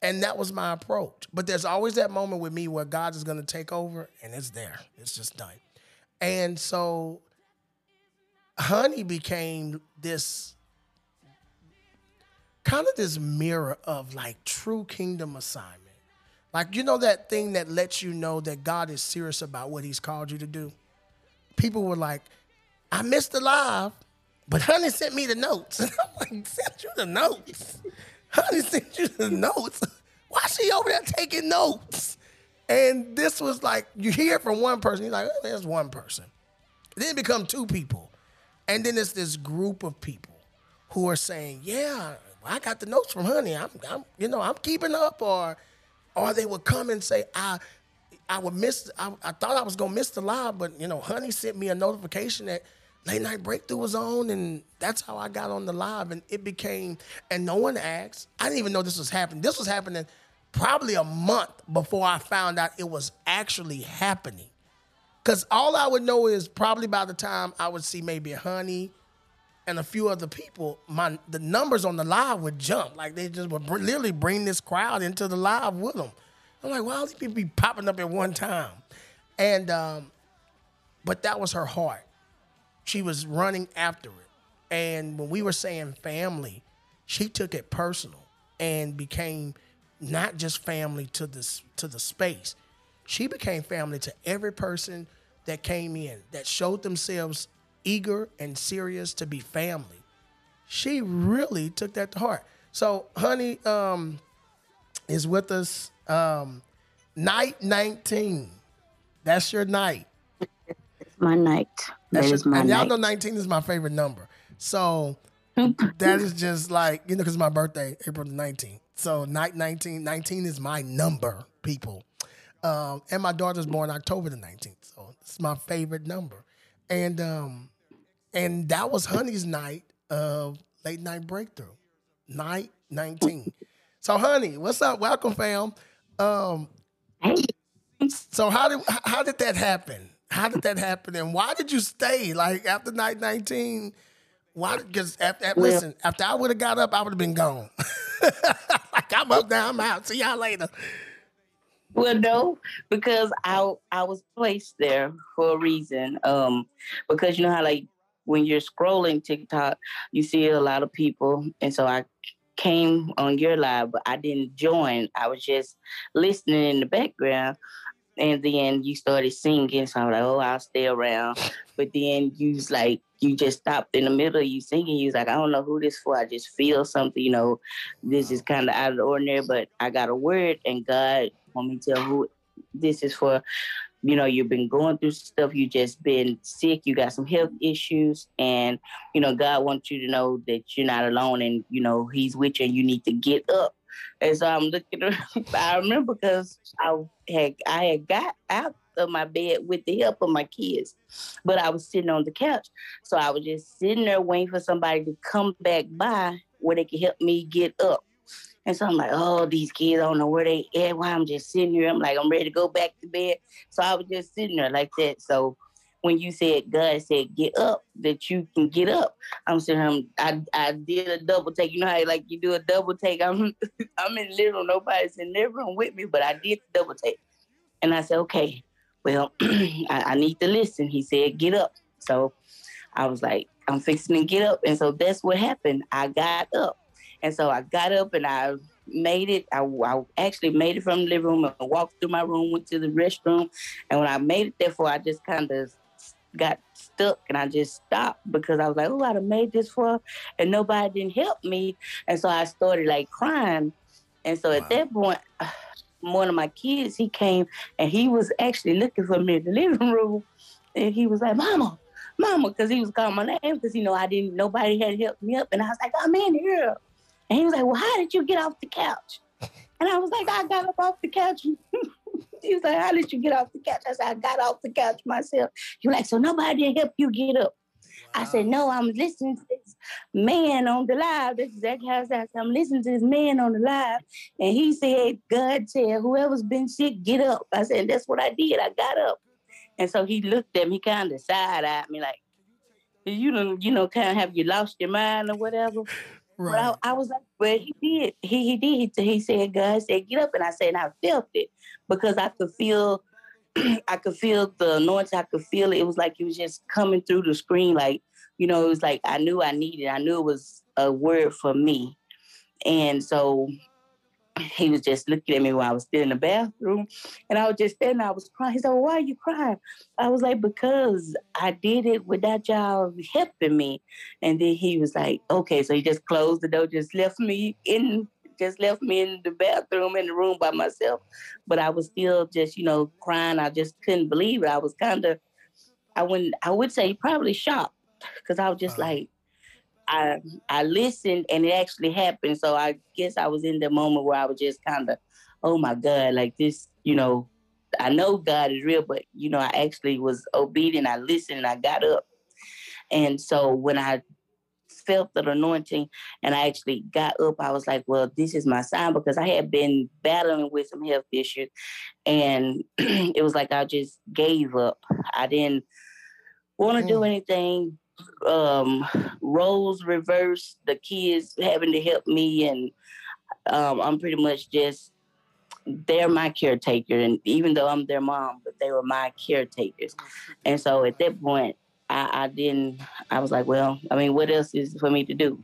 A: and that was my approach. But there's always that moment with me where God is going to take over, and it's there. It's just done. And so, Honey became this kind of this mirror of like true kingdom assignment. Like, you know, that thing that lets you know that God is serious about what He's called you to do? People were like, I missed the live, but Honey sent me the notes. I'm like, sent you the notes? Honey sent you the notes. Why she over there taking notes? And this was like, you hear from one person, you're like, oh, there's one person. Then it become two people. And then it's this group of people who are saying, yeah, I got the notes from Honey. I'm, I'm you know, I'm keeping up. Or, or they would come and say, I, I would miss. I, I thought I was gonna miss the live, but you know, Honey sent me a notification that late night breakthrough was on, and that's how I got on the live. And it became, and no one asked. I didn't even know this was happening. This was happening probably a month before I found out it was actually happening. Cause all I would know is probably by the time I would see maybe Honey and a few other people, my the numbers on the live would jump. Like they just would br- literally bring this crowd into the live with them. I'm like, why all these people be popping up at one time? And um, but that was her heart. She was running after it. And when we were saying family, she took it personal and became not just family to this to the space. She became family to every person that came in that showed themselves eager and serious to be family. She really took that to heart. So, honey, um, is with us. Um, night 19. That's your night.
E: It's my night. That
A: That's
E: is my
A: and y'all
E: night.
A: know 19 is my favorite number. So that is just like you know because my birthday April 19th. So night 19, 19 is my number, people. Um, and my daughter's born October the 19th, so it's my favorite number. And um, and that was Honey's night of late night breakthrough, night 19. So Honey, what's up? Welcome, fam. Um, so how did how did that happen? How did that happen? And why did you stay? Like after night 19, why? Because after, after, listen, after I would have got up, I would have been gone. like I'm up now, I'm out. See y'all later.
E: Well, no, because I I was placed there for a reason. Um, because you know how like when you're scrolling TikTok, you see a lot of people, and so I came on your live, but I didn't join. I was just listening in the background. And then you started singing, so I was like, "Oh, I'll stay around." But then you was like, you just stopped in the middle of you singing. You was like, "I don't know who this for. I just feel something. You know, this is kind of out of the ordinary, but I got a word, and God want me to tell who this is for." You know, you've been going through stuff. You just been sick. You got some health issues, and you know, God wants you to know that you're not alone, and you know, He's with you, and you need to get up. And so I'm looking. I remember because I had I had got out of my bed with the help of my kids, but I was sitting on the couch. So I was just sitting there waiting for somebody to come back by where they could help me get up. And so I'm like, oh, these kids, I don't know where they at. Why I'm just sitting here. I'm like, I'm ready to go back to bed. So I was just sitting there like that. So when you said God said get up, that you can get up. I'm saying I I did a double take. You know how like you do a double take. I'm I'm in little, nobody's in their room with me, but I did the double take. And I said, okay, well, I, I need to listen. He said, get up. So I was like, I'm fixing to get up. And so that's what happened. I got up. And so I got up and I made it. I, I actually made it from the living room and walked through my room, went to the restroom. And when I made it, therefore, I just kind of got stuck and I just stopped because I was like, oh, I'd have made this for and nobody didn't help me. And so I started like crying. And so wow. at that point, one of my kids, he came and he was actually looking for me in the living room. And he was like, Mama, Mama, because he was calling my name because, you know, I didn't, nobody had helped me up. And I was like, oh, I'm in here. And he was like, Well, how did you get off the couch? And I was like, I got up off the couch. He was like, How did you get off the couch? I said, I got off the couch myself. He was like, So nobody helped you get up. Wow. I said, No, I'm listening to this man on the live. That's exactly how I said. I'm listening to this man on the live. And he said, God said, whoever's been sick, get up. I said, That's what I did. I got up. And so he looked at me kind of side eyed me like, you know, you know, kind of have you lost your mind or whatever. Right. Well, I, was like, but he did. He he did. He, he said, God said, get up. And I said, and I felt it because I could feel I could feel the anointing. I could feel it. It was like it was just coming through the screen. Like, you know, it was like I knew I needed. I knew it was a word for me. And so he was just looking at me while I was still in the bathroom. And I was just standing I was crying. He said, well, why are you crying? I was like, because I did it without y'all helping me. And then he was like, okay. So he just closed the door, just left me in just left me in the bathroom in the room by myself. But I was still just, you know, crying. I just couldn't believe it. I was kind of, I wouldn't, I would say probably shocked because I was just like, I I listened and it actually happened. So I guess I was in the moment where I was just kind of, oh my God, like this, you know, I know God is real, but you know, I actually was obedient. I listened and I got up. And so when I felt that anointing and I actually got up. I was like, well, this is my sign because I had been battling with some health issues. And it was like I just gave up. I didn't want to mm. do anything. Um, roles reversed, the kids having to help me. And um, I'm pretty much just they're my caretaker and even though i'm their mom but they were my caretakers and so at that point I, I didn't, I was like, well, I mean, what else is for me to do?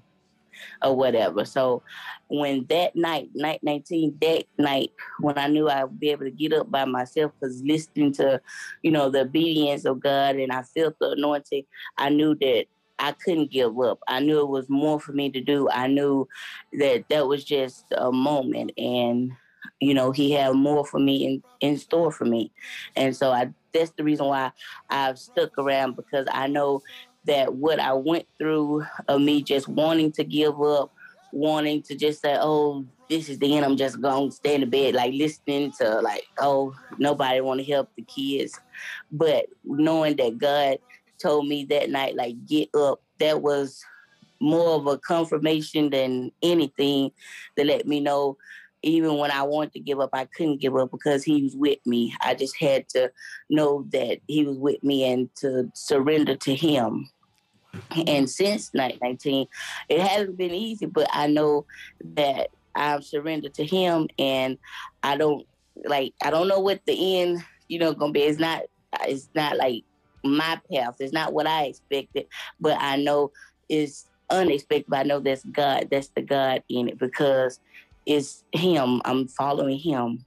E: Or whatever. So when that night, night 19, that night, when I knew I would be able to get up by myself, because listening to, you know, the obedience of God and I felt the anointing, I knew that I couldn't give up. I knew it was more for me to do. I knew that that was just a moment and you know he had more for me in, in store for me and so i that's the reason why I've stuck around because I know that what I went through of me just wanting to give up, wanting to just say, oh, this is the end. I'm just to stay in the bed, like listening to like, oh, nobody want to help the kids. But knowing that God told me that night, like, get up, that was more of a confirmation than anything to let me know even when I wanted to give up, I couldn't give up because he was with me. I just had to know that he was with me and to surrender to him. And since 19, it hasn't been easy, but I know that I've surrendered to him and I don't like I don't know what the end, you know, gonna be. It's not it's not like my path. It's not what I expected, but I know it's unexpected. I know that's God. That's the God in it because it's Him. I'm following Him.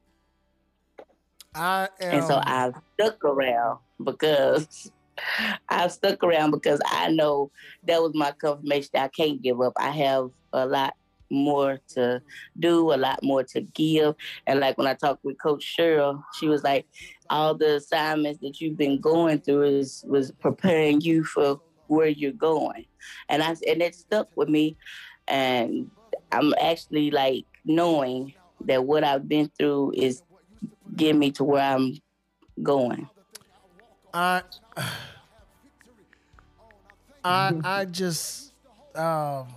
A: I am,
E: and so I've stuck around because I've stuck around because I know that was my confirmation that I can't give up. I have a lot more to do, a lot more to give. And like when I talked with Coach Sheryl, she was like, all the assignments that you've been going through is was preparing you for where you're going. And I and it stuck with me. And I'm actually like knowing that what I've been through is getting me to where I'm going.
A: I I I just um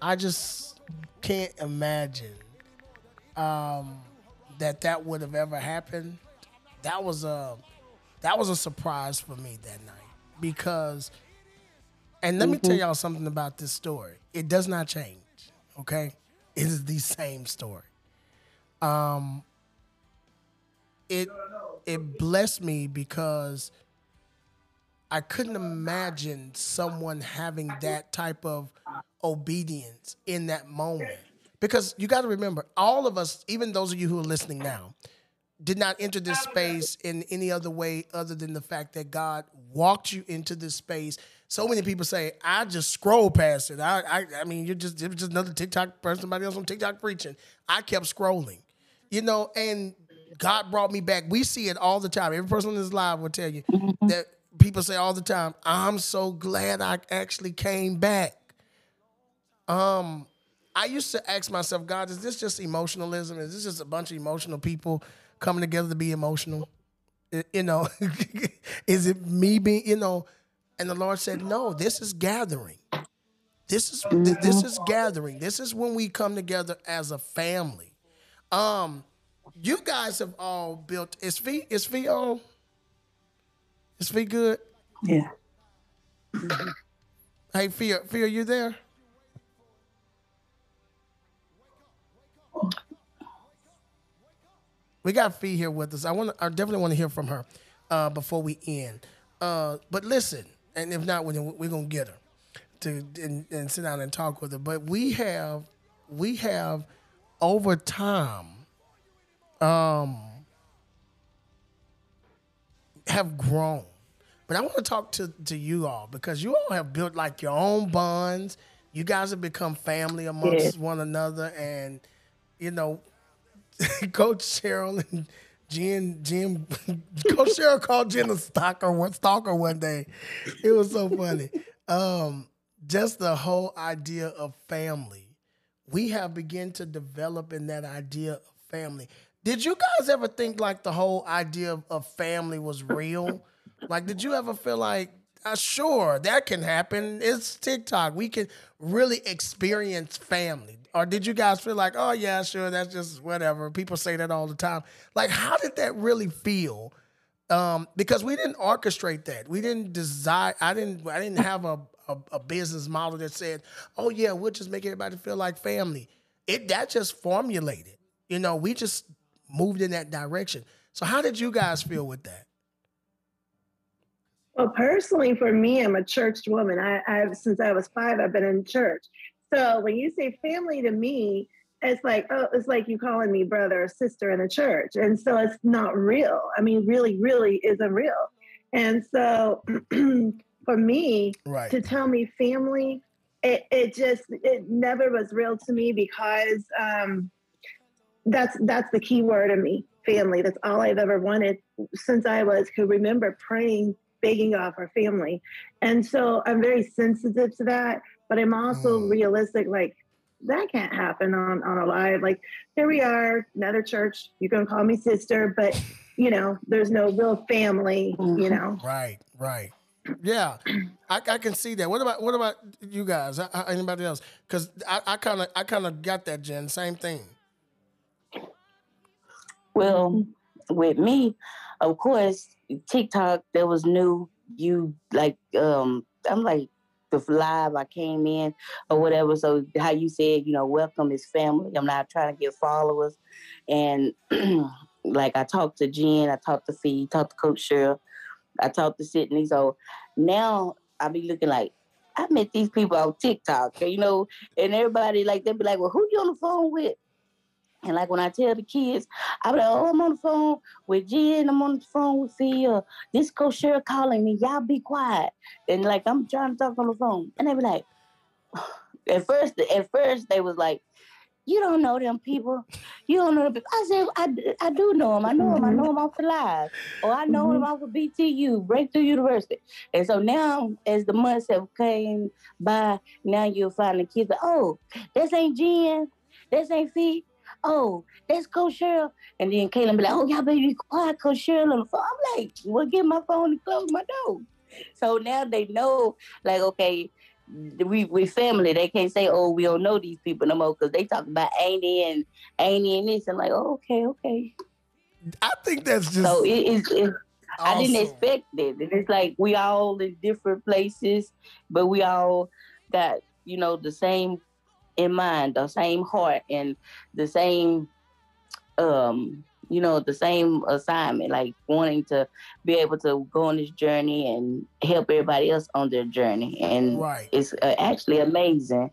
A: I just can't imagine um that that would have ever happened. That was a that was a surprise for me that night because and let mm-hmm. me tell y'all something about this story. It does not change, okay? Is the same story. Um it it blessed me because I couldn't imagine someone having that type of obedience in that moment. Because you got to remember, all of us, even those of you who are listening now, did not enter this space in any other way other than the fact that God walked you into this space. So many people say, I just scroll past it. I, I, I mean, you're just, it was just another TikTok person, somebody else on TikTok preaching. I kept scrolling, you know, and God brought me back. We see it all the time. Every person in this live will tell you mm-hmm. that people say all the time, I'm so glad I actually came back. Um, I used to ask myself, God, is this just emotionalism? Is this just a bunch of emotional people coming together to be emotional? You know, is it me being, you know? And the Lord said, No, this is gathering. This is this is gathering. This is when we come together as a family. Um, you guys have all built. Is Fe is Fe on? Is Fe good?
E: Yeah.
A: Hey, Fe, Fe, are you there? We got Fe here with us. I want. I definitely want to hear from her uh, before we end. Uh, but listen, and if not, we're, gonna get her to and, and sit down and talk with her. But we have, we have, over time, um, have grown. But I want to talk to, to you all because you all have built like your own bonds. You guys have become family amongst yeah. one another, and you know, Coach Sheryl and Jen, Jen, Coach Sheryl called Jen a stalker one stalker one day. It was so funny. Um, just the whole idea of family. We have begun to develop in that idea of family. Did you guys ever think like the whole idea of, of family was real? like, did you ever feel like, uh, sure, that can happen. It's TikTok. We can really experience family or did you guys feel like, oh yeah, sure, that's just whatever? People say that all the time. Like, how did that really feel? Um, because we didn't orchestrate that. We didn't design. I didn't. I didn't have a, a, a business model that said, "Oh yeah, we'll just make everybody feel like family." It that just formulated. You know, we just moved in that direction. So, how did you guys feel with that?
C: Well, personally, for me, I'm a church woman. I, I've since I was five, I've been in church. So when you say family to me, it's like, oh, it's like you calling me brother or sister in the church. And so it's not real. I mean, really, really isn't real. And so for me right. to tell me family, it, it just it never was real to me because um, that's that's the key word of me, family. That's all I've ever wanted since I was could remember praying begging off our family. And so I'm very sensitive to that, but I'm also
A: Mm.
C: realistic. Like that can't happen on on a live. Like here we are, another church. You can call me sister, but you know, there's no real family. You
E: Mhm.
C: know.
A: Right, right. Yeah, I, I can see that. What about what about you guys? Uh, uh, Anybody else? Because I kind of I kind of got that, Jen. Same thing.
E: Well, with me, of course, TikTok that was new. You like, um, I'm like the live. I came in or whatever. So how you said, you know, welcome is family. I'm not trying to get followers, and like I talked to Jen, I talked to Fe, talked to Coach Sheryl, I talked to Sydney. So now I be looking like. I met these people on TikTok, you know, and everybody like they be like, "Well, who you on the phone with?" And like when I tell the kids, I be like, oh, I'm on the phone with Jen, I'm on the phone with Phil. Uh, this coach Sheryl calling me, y'all be quiet. And like I'm trying to talk on the phone. And they be like, at first, at first they was like, you don't know them people. You don't know them people. I said, I, I do know them. I know them. I know them off the live. Or I know them mm-hmm. off of BTU, Breakthrough University. And so now, as the months have came by, now you'll find the kids like, oh, this ain't Jen. This ain't Fe. Oh, that's Coach Sheryl. And then Caitlin be like, oh, y'all better be quiet, Coach Sheryl on the phone. I'm like, well, get my phone and close my door. So now they know, like, okay, we we family. They can't say, oh, we don't know these people no more because they talk about Annie and Annie and this. And like, oh, okay, okay.
A: I think that's just.
E: So it is. It, I didn't
A: awesome.
E: expect it. And it's like we all in different places, but we all got, you know, the same in mind, the same heart and the same um, you know, the same assignment, like wanting to be able to go on this journey and help everybody else on their journey. And
A: Right.
E: it's uh, actually amazing.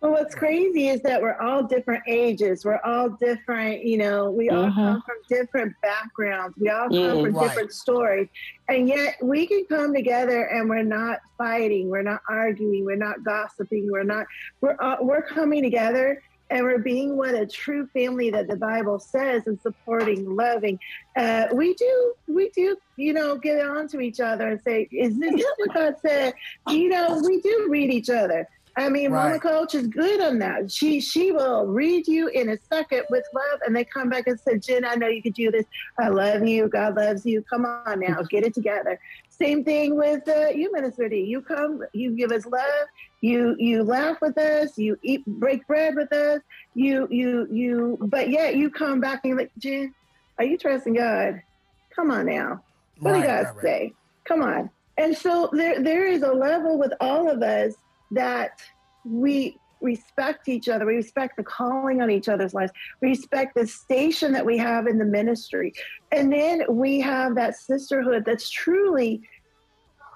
C: Well, what's crazy is that we're all different ages. We're all different, you know, we all
E: Mhm.
C: come from different backgrounds. We all come
E: Yeah.
C: from
A: Right.
C: different stories. And yet we can come together and we're not fighting, we're not arguing, we're not gossiping, we're not we're all, we're coming together and we're being what a true family that the Bible says and supporting, loving. Uh, we do, we do, you know, get on to each other and say, "Is this what God said?" You know, we do read each other. I mean, Mama
A: Right.
C: Coach is good on that. She she will read you in a second with love, and they come back and say, "Jen, I know you could do this. I love you. God loves you. Come on now, get it together." Same thing with uh, you, Minister D. You come, you give us love. You you laugh with us. You eat break bread with us. You you you. But yet you come back and you're like, Jen, are you trusting God? Come on now. What
A: Right,
C: do God
A: right, right.
C: say? Come on. And so there there is a level with all of us that we respect each other. We respect the calling on each other's lives. We respect the station that we have in the ministry. And then we have that sisterhood that's truly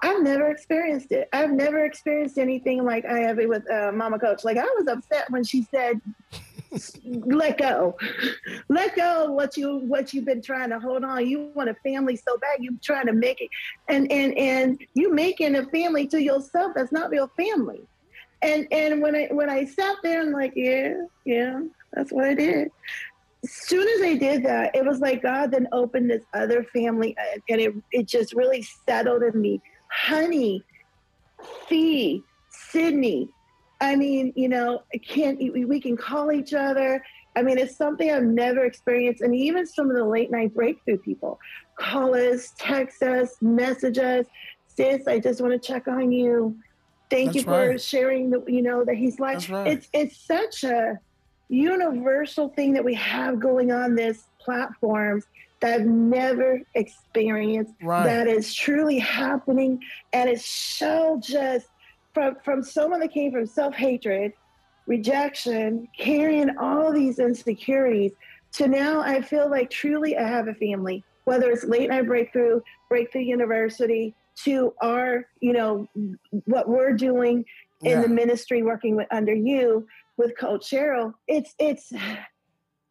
C: I've never experienced it. I've never experienced anything like I have it with uh, Mama Coach. Like I was upset when she said, "Let go, let go." What you what you've been trying to hold on. You want a family so bad. you're trying to make it, and and and you making a family to yourself. That's not real family. And and when I when I sat there and like, yeah, yeah, that's what I did. As soon as I did that, it was like God then opened this other family, and it it just really settled in me honey, Fe, Sydney. I mean, you know, can't we can call each other. I mean, it's something I've never experienced, and even some of the late night breakthrough people call us, text us, message us. Sis, I just want to check on you. Thank you for
A: right.
C: sharing. The, you know that he's like
A: right.
C: it's it's such a universal thing that we have going on this platforms that I've never experienced
A: Right.
C: that is truly happening and it's so just from from someone that came from self-hatred rejection carrying all these insecurities to now i feel like truly i have a family whether it's late night breakthrough breakthrough university to our you know what we're doing in
A: Yeah.
C: the ministry working with under you with coach sheryl it's it's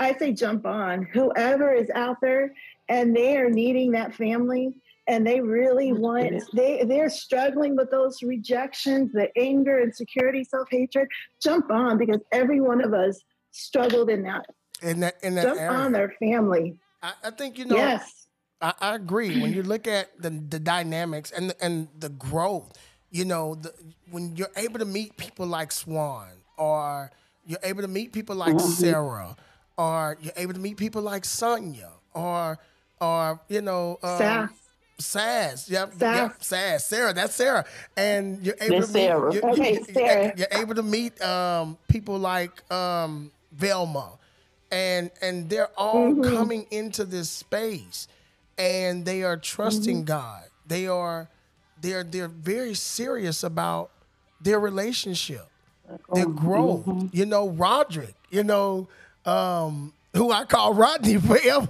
C: I say jump on. Whoever is out there and they are needing that family and they really want they they're struggling with those rejections, the anger, insecurity, self-hatred, jump on because every one of us struggled in that.
A: in that in that
C: Jump
A: area.
C: on their family.
A: I, I think you know.
C: yes.
A: I, I agree. When you look at the the dynamics and the, and the growth, you know, the, when you're able to meet people like Swan, or you're able to meet people like Sarah, or you're able to meet people like Sonia, or or you know, um,
C: Sass.
A: Sass, yep,
C: Sass.
A: yep, Sass, Sarah, that's Sarah, and you're able
E: That's
A: to meet,
E: Sarah.
A: you-
C: Okay,
A: you-
C: Sarah.
A: you're able to meet um, people like um, Velma, and and they're all
C: Mm-hmm.
A: coming into this space, and they are trusting
C: Mm-hmm.
A: God. They are they're they're very serious about their relationship, their growth. You know, Roderick. You know, um, who I call Rodney forever.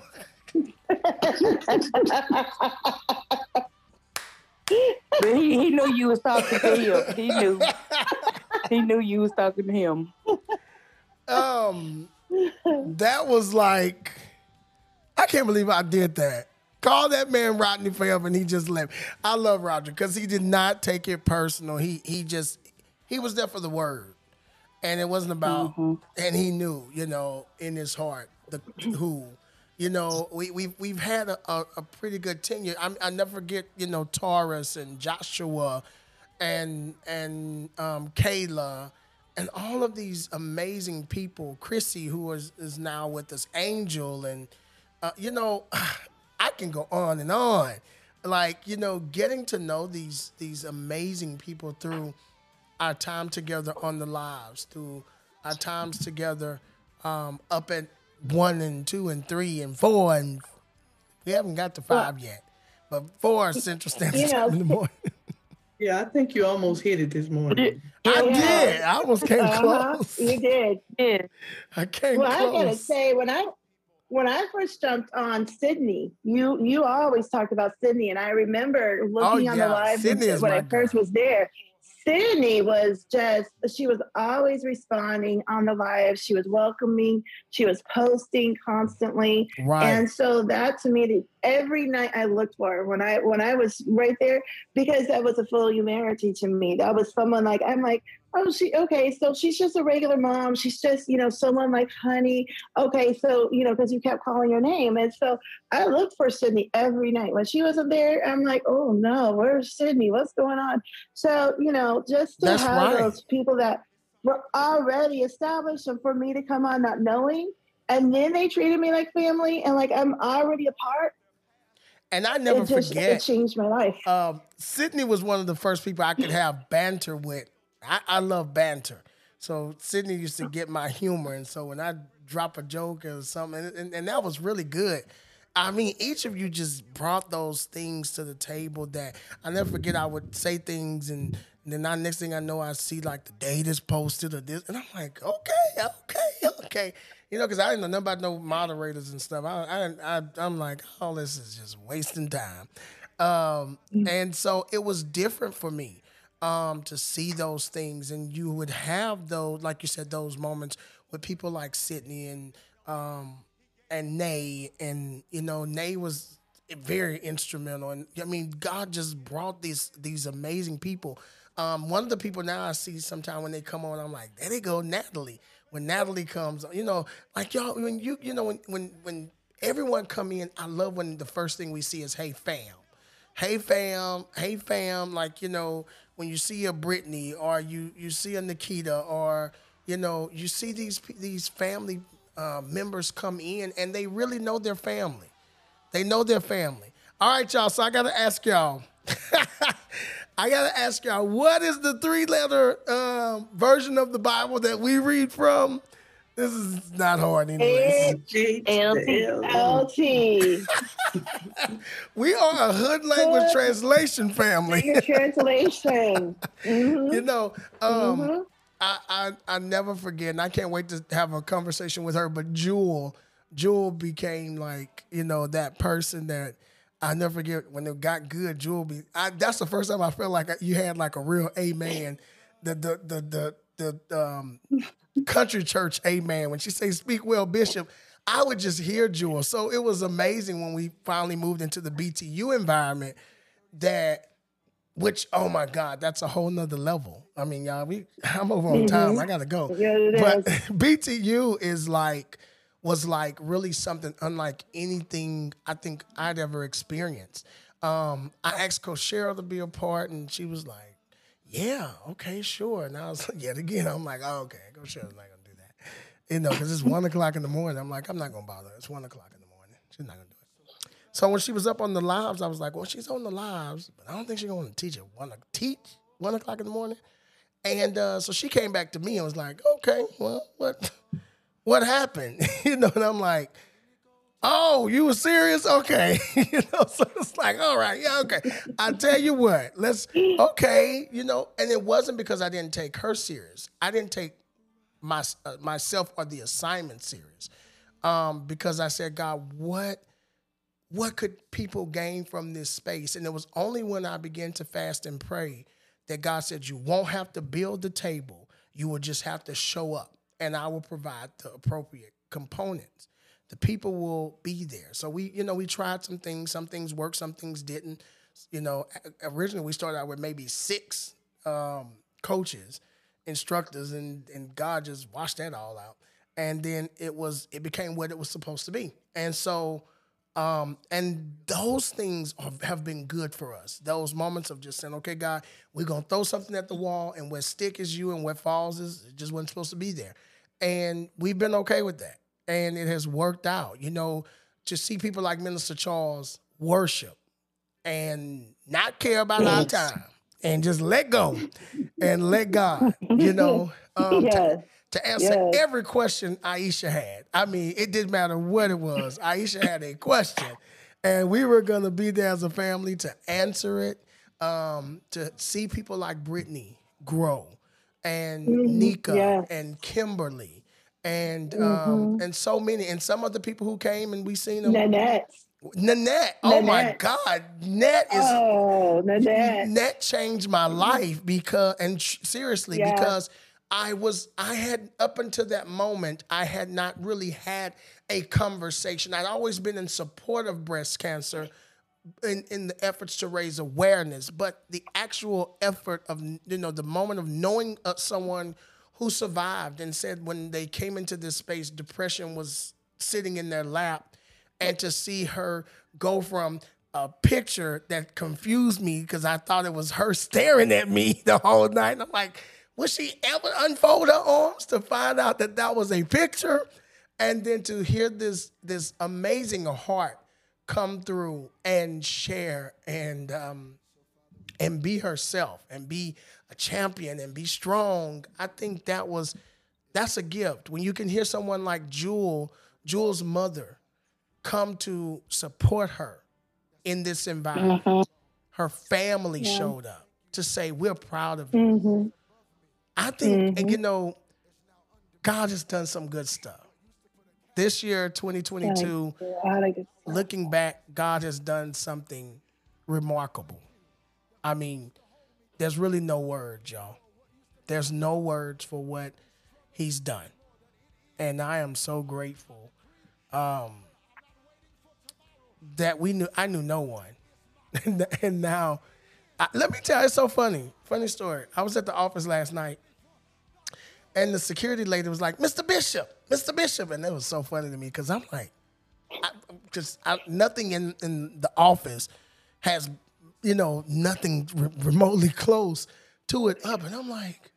E: But he, he knew you was talking to him. He knew. He knew you was talking to him.
A: um that was like I can't believe I did that. Call that man Rodney forever and he just left. I love Roger because he did not take it personal. He he just he was there for the word. And it wasn't about and he knew, you know, in his heart the who. You know, we we've we've had a, a, a pretty good tenure. I I never forget, you know, Taurus and Joshua and and um, Kayla and all of these amazing people. Chrissy, who is is now with us, Angel, and uh, you know, I can go on and on. Like you know, getting to know these these amazing people through our time together on the lives, through our times together um, up at one and two and three and four and we haven't got to five yet, but four Central Standard
C: You know-
A: Time in the morning.
D: Yeah, I think you almost hit it this morning.
A: I
C: Yeah.
A: did. I almost came
C: Uh-huh,
A: close.
C: you did.
E: Yeah.
A: I came
C: Well, I gotta say, when I when I first jumped on Sydney, you you always talked about Sydney, and I remember looking on
A: Oh, yeah.
C: the live
A: Sydney
C: when I first was there. Sydney was just she was always responding on the live. She was welcoming. She was posting constantly.
A: right.
C: And so that to me, the- every night I looked for her when I when I was right there because that was a full humanity to me. That was someone like I'm like, oh, she okay, so she's just a regular mom. She's just you know someone like Honey. Okay, so you know because you kept calling her name, and so I looked for Sydney every night. When she wasn't there, I'm like, oh no, where's Sydney? What's going on? So you know, just to
A: That's
C: have
A: right.
C: those people that were already established, and for me to come on not knowing. And then they treated me like family, and like I'm already a part.
A: And I never
C: it just it changed my life.
A: Um, Sydney was one of the first people I could have banter with. I, I love banter. So Sydney used to get my humor, and so when I drop a joke or something, and, and, and that was really good. I mean, each of you just brought those things to the table that I never forget. I would say things, and, then I, next thing I know, I see like the date is posted or this, and I'm like, okay, okay, okay, you know, because I didn't know nothing about no moderators and stuff. I, I, I I'm like, oh, this is just wasting time. Um, and so it was different for me um, to see those things, and you would have those, like you said, those moments with people like Sydney and um, and Nay, and you know, Nay was very instrumental, and I mean, God just brought these these amazing people. Um, one of the people now I see sometime when they come on, I'm like, there they go, Natalie. When Natalie comes, you know, like y'all, when you, you know, when when when everyone come in, I love when the first thing we see is, hey fam hey fam, hey fam, like you know, when you see a Brittany or you you see a Nikita or you know, you see these these family uh, members come in and they really know their family. They know their family. All right, y'all. So I gotta ask y'all. I gotta ask y'all, what is the three-letter um, version of the Bible that we read from? This is not hard, anyways.
D: H-
E: LT.
D: L-
C: LT.
A: We are a hood language translation family.
C: Translation. Mhm.
A: you know, um,
C: Mhm.
A: I, I I never forget, and I can't wait to have a conversation with her. But Jewel, Jewel became like you know that person that I never forget when it got good. Jewel be I, that's the first time I felt like you had like a real amen. The the the the the um, country church amen when she say speak well bishop. I would just hear Jewel. So it was amazing when we finally moved into the BTU environment that which oh my god that's a whole nother level i mean y'all we i'm over on time i gotta go
C: Yeah, it
A: but btu is like was like really something unlike anything I think I'd ever experienced. Um, I asked Coach Sheryl to be a part, and she was like, "Yeah, okay, sure." And I was like, yet again, I'm like, "Oh, okay, Coach Sheryl's not gonna do that," you know, because it's one o'clock in the morning. I'm like, I'm not gonna bother. It's one o'clock in the morning. She's not gonna do it. So when she was up on the lives, I was like, "Well, she's on the lives, but I don't think she's gonna teach at one teach one o'clock in the morning." And uh, so she came back to me and was like, "Okay, well, what what happened?" you know, and I'm like, "Oh, you were serious? Okay." you know, so it's like, "All right, yeah, okay." I tell you what, let's okay, you know, and it wasn't because I didn't take her serious. I didn't take my uh, myself or the assignment serious. Um, because I said, God, what what could people gain from this space? And it was only when I began to fast and pray that God said, You won't have to build the table, you will just have to show up, and I will provide the appropriate components. The people will be there. So we, you know, we tried some things, some things worked, some things didn't. You know, originally we started out with maybe six um, coaches, instructors, and and God just washed that all out. And then it was it became what it was supposed to be. And so um, and those things have been good for us. Those moments of just saying, okay, God, we're to throw something at the wall, and where stick is you and where falls is, just wasn't supposed to be there. And we've been okay with that. And it has worked out. You know, to see people like Minister Charles worship and not care about our time and just let go and let God, you know. Um, to- to answer
C: Yes.
A: every question Aisha had. I mean, it didn't matter what it was. Aisha had a question, and we were going to be there as a family to answer it, um, to see people like Brittany grow, and mm-hmm. Nika
C: yes.
A: and Kimberly, and um, mm-hmm. and so many, and some of the people who came and we seen them.
C: Nanette.
A: Nanette, oh my God, Net is
C: Oh, Nanette.
A: that changed my mm-hmm. life because and tr- seriously
C: Yeah.
A: because I was I had up until that moment I had not really had a conversation. I'd always been in support of breast cancer in, in the efforts to raise awareness, but the actual effort of you know the moment of knowing uh, someone who survived and said when they came into this space depression was sitting in their lap and to see her go from a picture that confused me because I thought it was her staring at me the whole night. And I'm like, would she ever unfold her arms to find out that that was a picture? And then to hear this this amazing heart come through and share and um, and be herself and be a champion and be strong. I think that was that's a gift when you can hear someone like Jewel, Jewel's mother, come to support her in this environment. Mm-hmm. Her family showed up to say, "We're proud of you." Mm-hmm. I think and, mm-hmm. you know, God has done some good stuff. This year, 2022,
C: Out
A: looking back, God has done something remarkable. I mean, there's really no words, y'all. There's no words for what He's done, and I am so grateful um, that we knew. I knew no one, and, and now, I, let me tell you, it's so funny. Funny story. I was at the office last night, and the security lady was like, "Mr. Bishop, Mr. Bishop," and it was so funny to me because I'm like, because nothing in in the office has, you know, nothing re- remotely close to it up, and I'm like,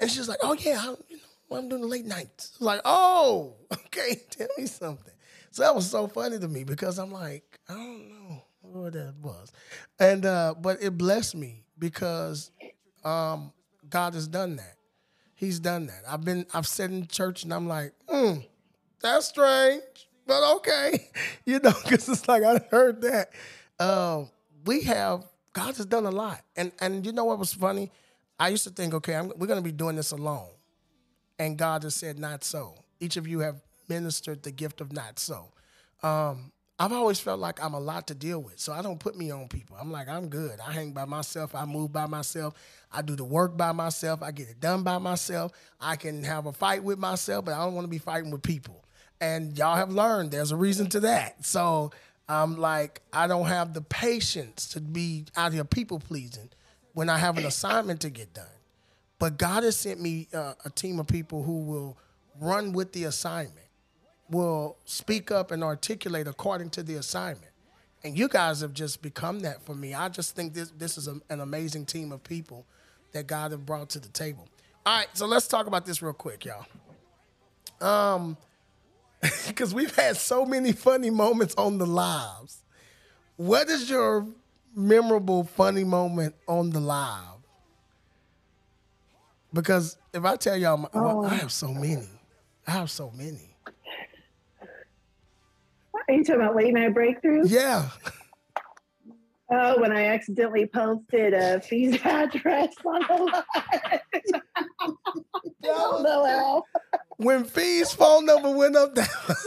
A: and she's like, "Oh yeah, I, you know, I'm doing late nights." Like, "Oh, okay, tell me something." So that was so funny to me because I'm like, I don't know what that was, and uh, but it blessed me because um, God has done that. He's done that. I've been, I've sat in church and I'm like, hmm, that's strange, but okay, you know, because it's like I heard that. Um, we have God has done a lot, and and you know what was funny? I used to think, okay, I'm, we're going to be doing this alone, and God has said, not so. Each of you have ministered the gift of not so. Um, I've always felt like I'm a lot to deal with, so I don't put me on people. I'm like, I'm good. I hang by myself. I move by myself. I do the work by myself. I get it done by myself. I can have a fight with myself, but I don't want to be fighting with people. And y'all have learned there's a reason to that. So I'm like, I don't have the patience to be out here people pleasing when I have an assignment to get done. But God has sent me uh, a team of people who will run with the assignment will speak up and articulate according to the assignment. And you guys have just become that for me. I just think this this is a, an amazing team of people that God have brought to the table. All right, so let's talk about this real quick, y'all. Um, because we've had so many funny moments on the lives. What is your memorable funny moment on the live? Because if I tell y'all, my, well, I have so many. I have so many.
C: Are you talking about late night breakthrough?
A: Yeah.
C: Oh, when I accidentally posted a Fe's address on the line. oh,
A: When Fe's phone number went up there.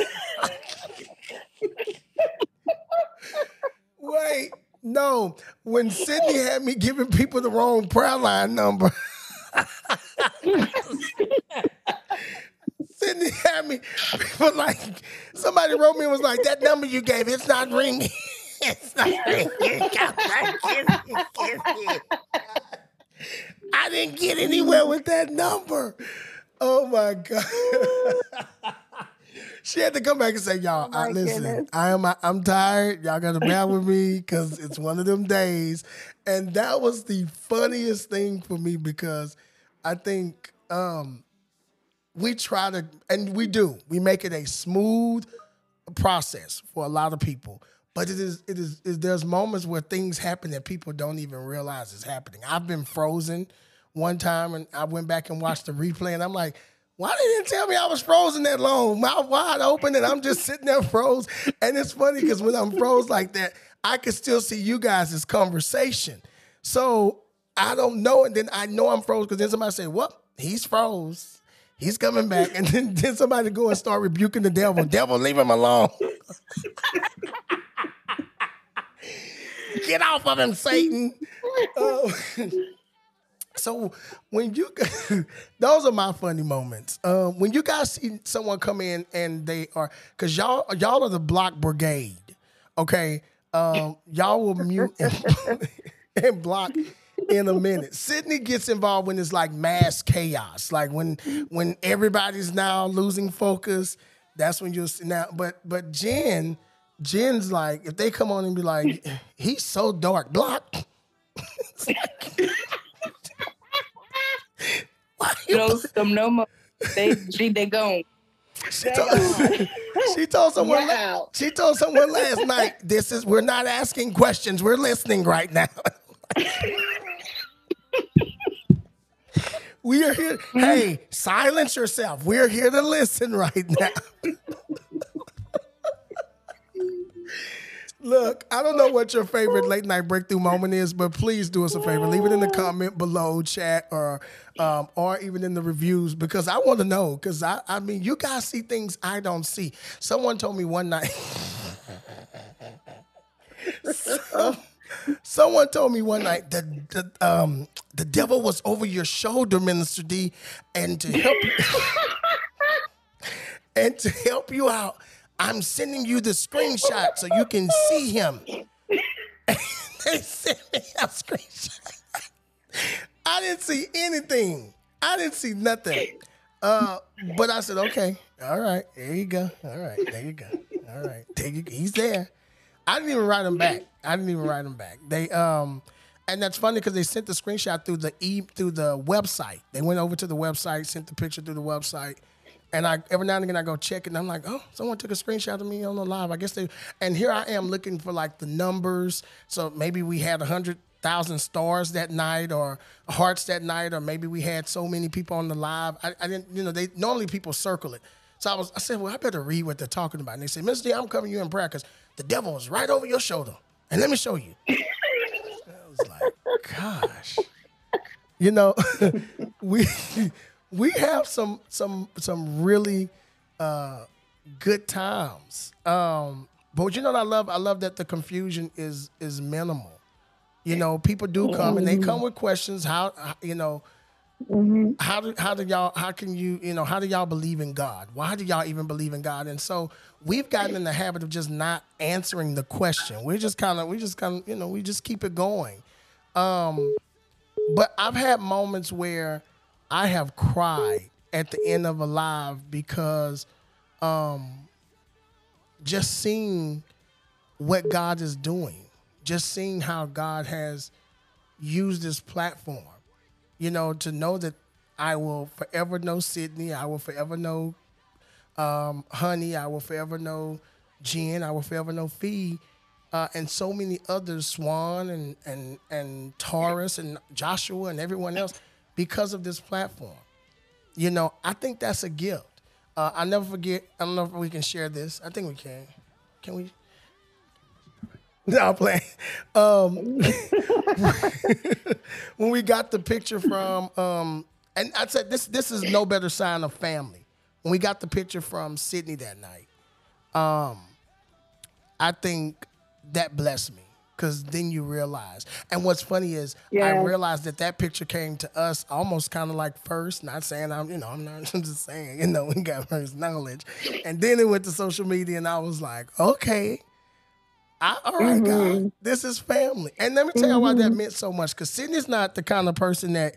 A: Wait, no. When Sydney had me giving people the wrong prayer line number. Sydney had me people like somebody wrote me and was like, that number you gave, it's not ringing. it's not ringing. I didn't get anywhere with that number. Oh my God. she had to come back and say, y'all, I, listen,
C: goodness.
A: I am I'm tired. Y'all gotta bear with me because it's one of them days. And that was the funniest thing for me because I think um we try to and we do, we make it a smooth process for a lot of people. But it is, it is, it, there's moments where things happen that people don't even realize is happening. I've been frozen one time and I went back and watched the replay and I'm like, why didn't tell me I was frozen that long? Mouth wide open and I'm just sitting there froze. And it's funny because when I'm froze like that, I can still see you guys' conversation. So I don't know. And then I know I'm froze because then somebody say, well, he's froze. He's coming back. And then, then somebody go and start rebuking the devil. Devil, leave him alone. Get off of him, Satan. Uh, so when you those are my funny moments. Um, when you guys see someone come in and they are because y'all y'all are the block brigade. Okay. Um, y'all will mute and, and block in a minute. Sydney gets involved when it's like mass chaos, like when when everybody's now losing focus. That's when you'll see now. But but Jen, Jen's like if they come on and be like, he's so dark, block. It's like- Why you
E: You don't them no more. They she they gone.
A: she told, she told someone la-
C: Wow.
A: she told someone last night this is we're not asking questions we're listening right now we are here hey silence yourself we're here to listen right now Look, I don't know what your favorite late night breakthrough moment is, but please do us a favor. Leave it in the comment below, chat, or um, or even in the reviews because I want to know. Because I, I mean, you guys see things I don't see. Someone told me one night. Some- someone told me one night that the, um, the devil was over your shoulder, Minister D, and to help you, and to help you out, I'm sending you the screenshot so you can see him. they sent me a screenshot. I didn't see anything. I didn't see nothing. Uh, but I said, okay, all right, there you go. All right, there you go. All right, there you go. He's there. I didn't even write them back. I didn't even write them back. They um, and that's funny because they sent the screenshot through the e through the website. They went over to the website, sent the picture through the website, and I every now and again I go check it, and I'm like, oh, someone took a screenshot of me on the live. I guess they. And here I am looking for like the numbers. So maybe we had a hundred thousand stars that night, or hearts that night, or maybe we had so many people on the live. I, I didn't, you know, they normally people circle it. So I was, I said, well, I better read what they're talking about. And they said, Mr. D, I'm covering you in prayer because the devil is right over your shoulder, and let me show you. I was like, gosh you know, we we have some some some really uh, good times. Um, but you know what I love? I love that the confusion is is minimal. You know, people do come and they come with questions. How how- you know? How do how do y'all how can you you know how do y'all believe in God? Why do y'all even believe in God? And so we've gotten in the habit of just not answering the question. We're just kind of we just kind of you know we just keep it going. Um, but I've had moments where I have cried at the end of a live because um, just seeing what God is doing, just seeing how God has used this platform, you know, to know that I will forever know Sydney, I will forever know um, Honey, I will forever know Jen, I will forever know Fe, uh, and so many others, Swan and and and Taurus and Joshua and everyone else, because of this platform. You know, I think that's a gift. Uh, I never forget. I don't know if we can share this. I think we can. Can we? No, I'm playing. Um, when we got the picture from, um, and I said this. This is no better sign of family. When we got the picture from Sydney that night, um, I think that blessed me because then you realize. And what's funny is I realized that that picture came to us almost kind of like first. Not saying I'm, you know, I'm not I'm just saying, you know, we got first knowledge, and then it went to social media, and I was like, okay. I, all right, God, this is family. And let me tell you why that meant so much. Because Sydney's not the kind of person that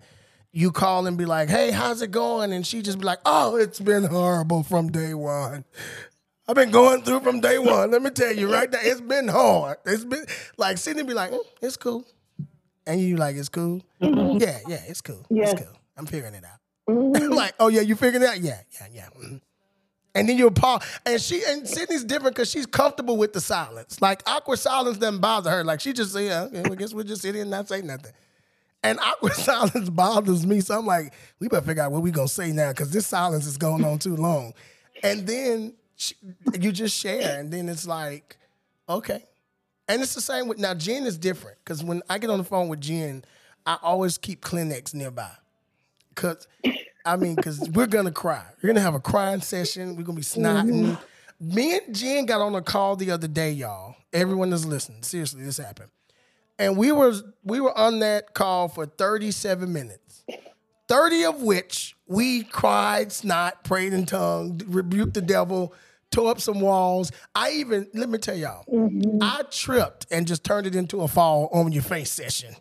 A: you call and be like, hey, how's it going? And she just be like, oh, it's been horrible from day one. I've been going through from day one. Let me tell you right now, it's been hard. It's been like Sydney be like, "Mm, it's cool. And you like, it's cool? Yeah, yeah, it's cool.
C: Yeah.
A: It's cool. I'm figuring it out. like, oh yeah, you figuring it out? Yeah, yeah, yeah. mhm. And then you pause. And she and Sydney's different because she's comfortable with the silence. Like awkward silence doesn't bother her. Like she just say, yeah, okay, well, I guess we'll just sit here and not say nothing. And awkward silence bothers me. So I'm like, we better figure out what we gonna say now because this silence is going on too long. And then you just share, and then it's like, okay. And it's the same with now. Jen is different because when I get on the phone with Jen, I always keep Kleenex nearby. Cause I mean, cause we're gonna cry. We're gonna have a crying session. We're gonna be snotting. Mm-hmm. Me and Jen got on a call the other day, y'all. Everyone is listening. Seriously, this happened. And we were we were on that call for 37 minutes. 30 of which we cried, snot, prayed in tongue, rebuked the devil, tore up some walls. I even, let me tell y'all, mm-hmm. I tripped and just turned it into a fall on your face session.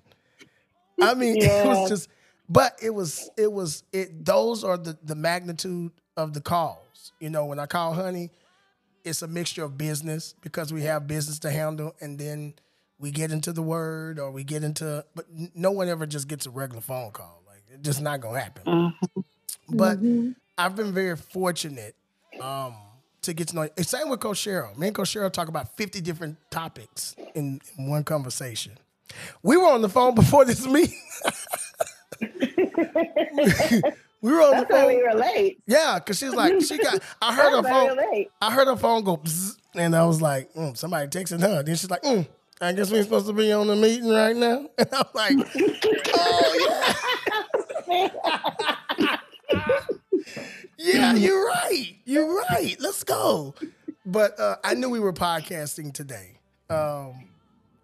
A: I mean, it was just, but it was, it was, it. Those are the the magnitude of the calls. You know, when I call Honey, it's a mixture of business because we have business to handle, and then we get into the word or we get into. But no one ever just gets a regular phone call. Like it's just not gonna happen. But I've been very fortunate um, to get to know. It's same with Coach Sheryl. Me and Coach Sheryl talk about fifty different topics in, in one conversation. We were on the phone before this meeting. we were on the
C: That's why we
A: were
C: late.
A: Yeah, because she's like, she got. I heard her
C: That's we
A: phone. I heard her phone go, and I was like, mm, somebody texting her. Then she's like, mm, I guess we're supposed to be on the meeting right now. And I'm like, oh yeah. yeah, you're right. You're right. Let's go. But uh, I knew we were podcasting today. Um,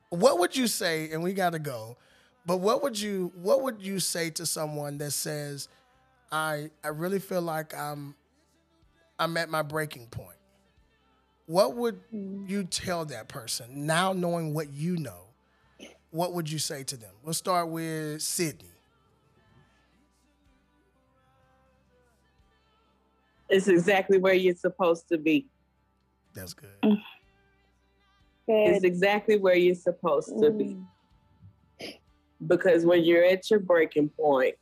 A: what would you say? And we got to go. But what would you what would you say to someone that says, I I really feel like I'm I'm at my breaking point? What would you tell that person now knowing what you know? What would you say to them? We'll start with Sydney.
F: It's exactly where you're supposed to be.
A: That's good.
F: It's exactly where you're supposed to be.
C: Mm.
F: Because when you're at your breaking point,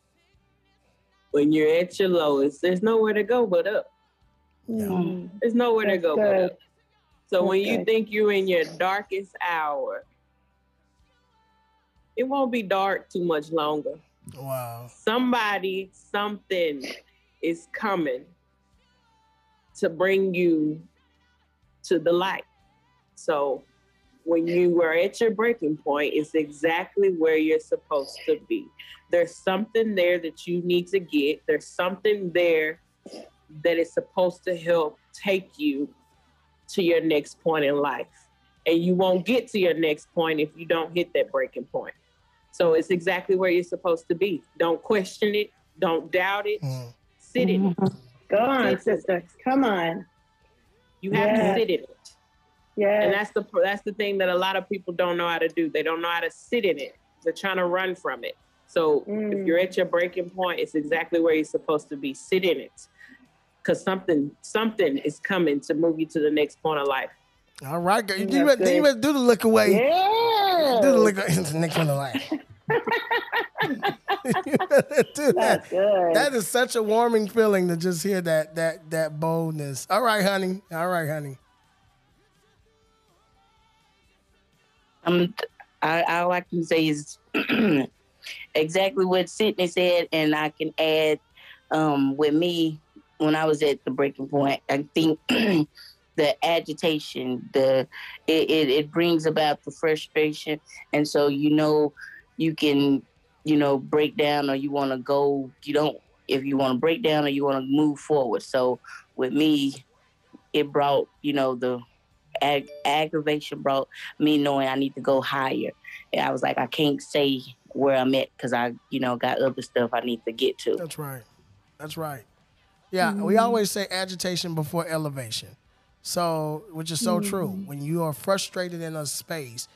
F: when you're at your lowest, there's nowhere to go but up.
C: Mm.
F: There's nowhere to
C: That's
F: go but up. So when you think you're in your darkest hour, it won't be dark too much longer.
A: Wow.
F: Somebody, something is coming to bring you to the light. So when you are at your breaking point, it's exactly where you're supposed to be. There's something there that you need to get. There's something there that is supposed to help take you to your next point in life. And you won't get to your next point if you don't hit that breaking point. So it's exactly where you're supposed to be. Don't question it. Don't doubt it.
A: Mm.
F: Sit in it.
C: Go on, sister. Come on.
F: You have
C: Yeah.
F: to sit in it.
C: Yeah.
F: And that's the that's the thing that a lot of people don't know how to do. They don't know how to sit in it. They're trying to run from it. So
C: Mm.
F: if you're at your breaking point, it's exactly where you're supposed to be. Sit in it. Cause something something is coming to move you to the next point of life.
A: All right, girl. You,
C: That's
A: you, better, you better do the look away.
C: Yeah.
A: Do the look away. Nick's gonna laugh. You better do that.
C: That's good.
A: That is such a warming feeling to just hear that that that boldness. All right, honey. All right, honey.
E: Um, I, all I can say is exactly what Sydney said, and I can add um, with me when I was at the breaking point. I think the agitation, the it, it, it brings about the frustration, and so you know you can you know break down or you want to go. You don't if you want to break down or you want to move forward. So with me, it brought you know the ag- aggravation brought me knowing I need to go higher. And I was like, I can't stay where I'm at because I, you know, got other stuff I need to get to.
A: That's right. That's right. Yeah, we mm-hmm. always say agitation before elevation. So, which is so true. Mm-hmm. When you are frustrated in a space,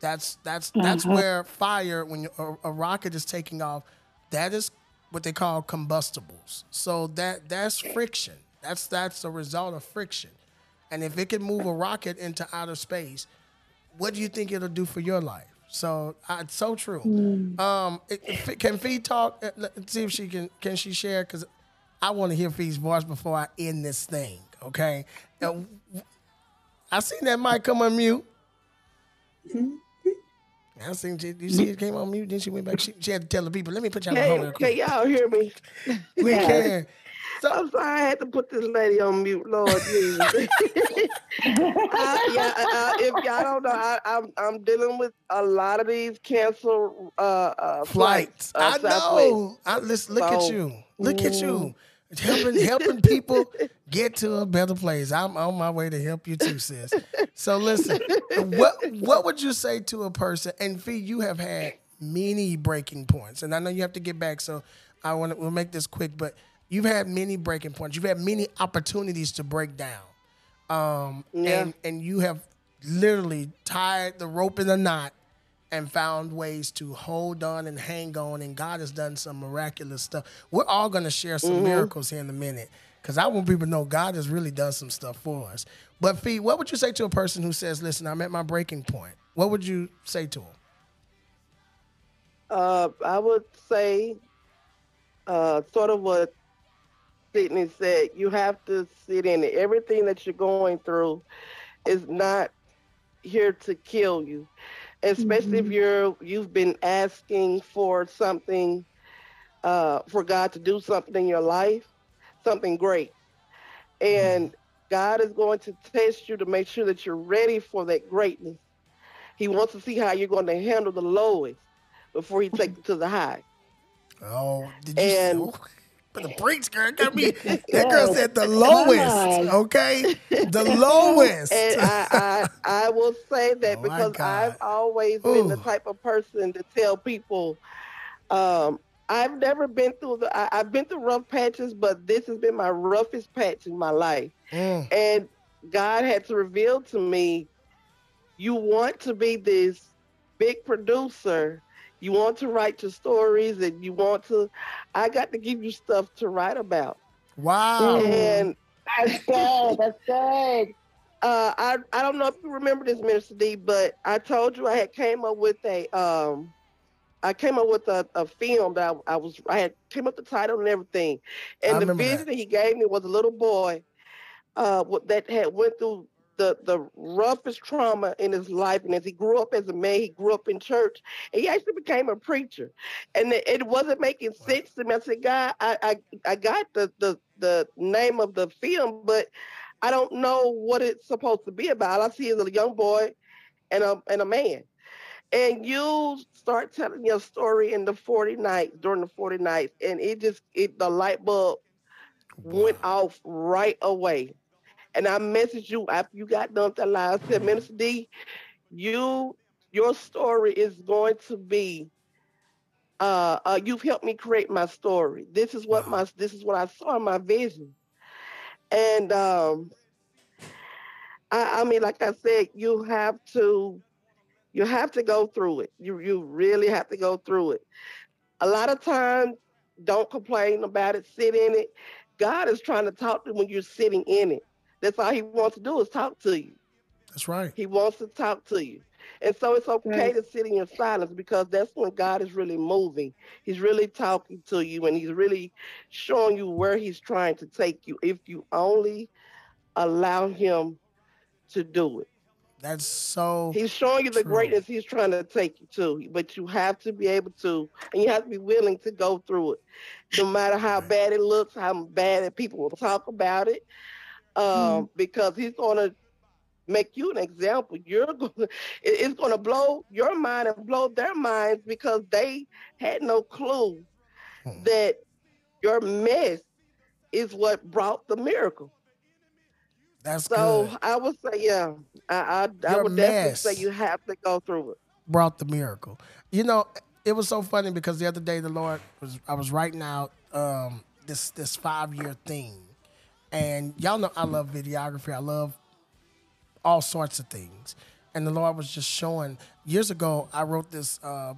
A: that's that's that's mm-hmm. where fire when a, a rocket is taking off, that is what they call combustibles. So that that's friction. That's that's a result of friction. And if it can move a rocket into outer space, what do you think it'll do for your life? So it's so true. Mm. Um, it, it- can Fe talk? Let's see if she can. Can she share? Because I want to hear Fe's voice before I end this thing. Okay. Uh, I seen that mic come on mute. I seen she, you see it came on mute. Then she went back. She, she had to tell the people, "Let me put y'all on hold
G: Hey, can y'all hear me?
A: We can. So
G: I'm sorry, I had to put this lady on mute. Lord Jesus. I- yeah, uh, if y'all don't know, I, I'm I'm dealing with a lot of these canceled uh, uh,
A: flights.
G: flights. uh,
A: I know. I listen. Look at you. Look at you. Helping helping people get to a better place. I'm on my way to help you too, sis. So listen, what what would you say to a person? And Fe, you have had many breaking points, and I know you have to get back. So I want to we'll make this quick, but you've had many breaking points. You've had many opportunities to break down. Um,
G: Yeah.
A: and and you have literally tied the rope in a knot and found ways to hold on and hang on. And God has done some miraculous stuff. We're all going to share some miracles here in a minute because I want people to know God has really done some stuff for us. But Fe, what would you say to a person who says, "Listen, I'm at my breaking point"? What would you say to them?
G: Uh, I would say, uh, sort of what Sydney said. You have to sit in it. Everything that you're going through is not here to kill you, especially if mm-hmm. you're you've been asking for something, uh, for God to do something in your life, something great, and mm-hmm. God is going to test you to make sure that you're ready for that greatness. He wants to see how you're going to handle the lowest before he takes it mm-hmm. to the high.
A: Oh, did you?
G: And-
A: oh, but the brakes, girl, got me. That girl said the lowest. Okay, the lowest.
G: And I, I, I will say that
A: Oh,
G: because I've always been the type of person to tell people, um, I've never been through the, I, I've been through rough patches, but this has been my roughest patch in my life.
A: Mm,
G: And God had to reveal to me, you want to be this big producer. You want to write your stories and you want to, I got to give you stuff to write about.
A: wow.
G: And
C: That's good. That's good.
G: uh, I I don't know if you remember this, Minister D, but I told you I had came up with a um, I came up with a, a film that I, I was I had came up with the title and everything,
A: I
G: and the vision
A: that.
G: that. he gave me was a little boy, uh, that had went through the the roughest trauma in his life, and as he grew up as a man, he grew up in church, and he actually became a preacher, and it, it wasn't making sense to me. I said, God, I I, I got the, the the name of the film, but I don't know what it's supposed to be about. I see is a young boy and a and a man. And you start telling your story in the 40 nights during the 40 nights, and it just it the light bulb went off right away. And I messaged you after you got done with that live. I said, Minister D, you your story is going to be uh, uh you've helped me create my story. This is what my this is what I saw in my vision. And um I, I mean, like I said, you have to you have to go through it. You you really have to go through it. A lot of times, don't complain about it. Sit in it. God is trying to talk to you when you're sitting in it. That's all He wants to do is talk to you.
A: That's right.
G: He wants to talk to you. And so it's okay
C: Right.
G: to sit in your silence because that's when God is really moving. He's really talking to you and he's really showing you where he's trying to take you if you only allow him to do it.
A: That's so.
G: He's showing you the
A: True.
G: greatness he's trying to take you to, but you have to be able to, and you have to be willing to go through it, no matter how bad it looks, how bad it, people will talk about it, um, because he's going to make you an example. You're to, it's going to blow your mind and blow their minds because they had no clue
A: Hmm.
G: that your mess is what brought the miracle.
A: That's
G: So
A: good.
G: I would say, yeah, I I, I would definitely say you have to go through it.
A: brought the miracle. You know, it was so funny because the other day the Lord was I was writing out um, this this five year thing, and y'all know I love videography. I love all sorts of things, and the Lord was just showing. Years ago, I wrote this uh,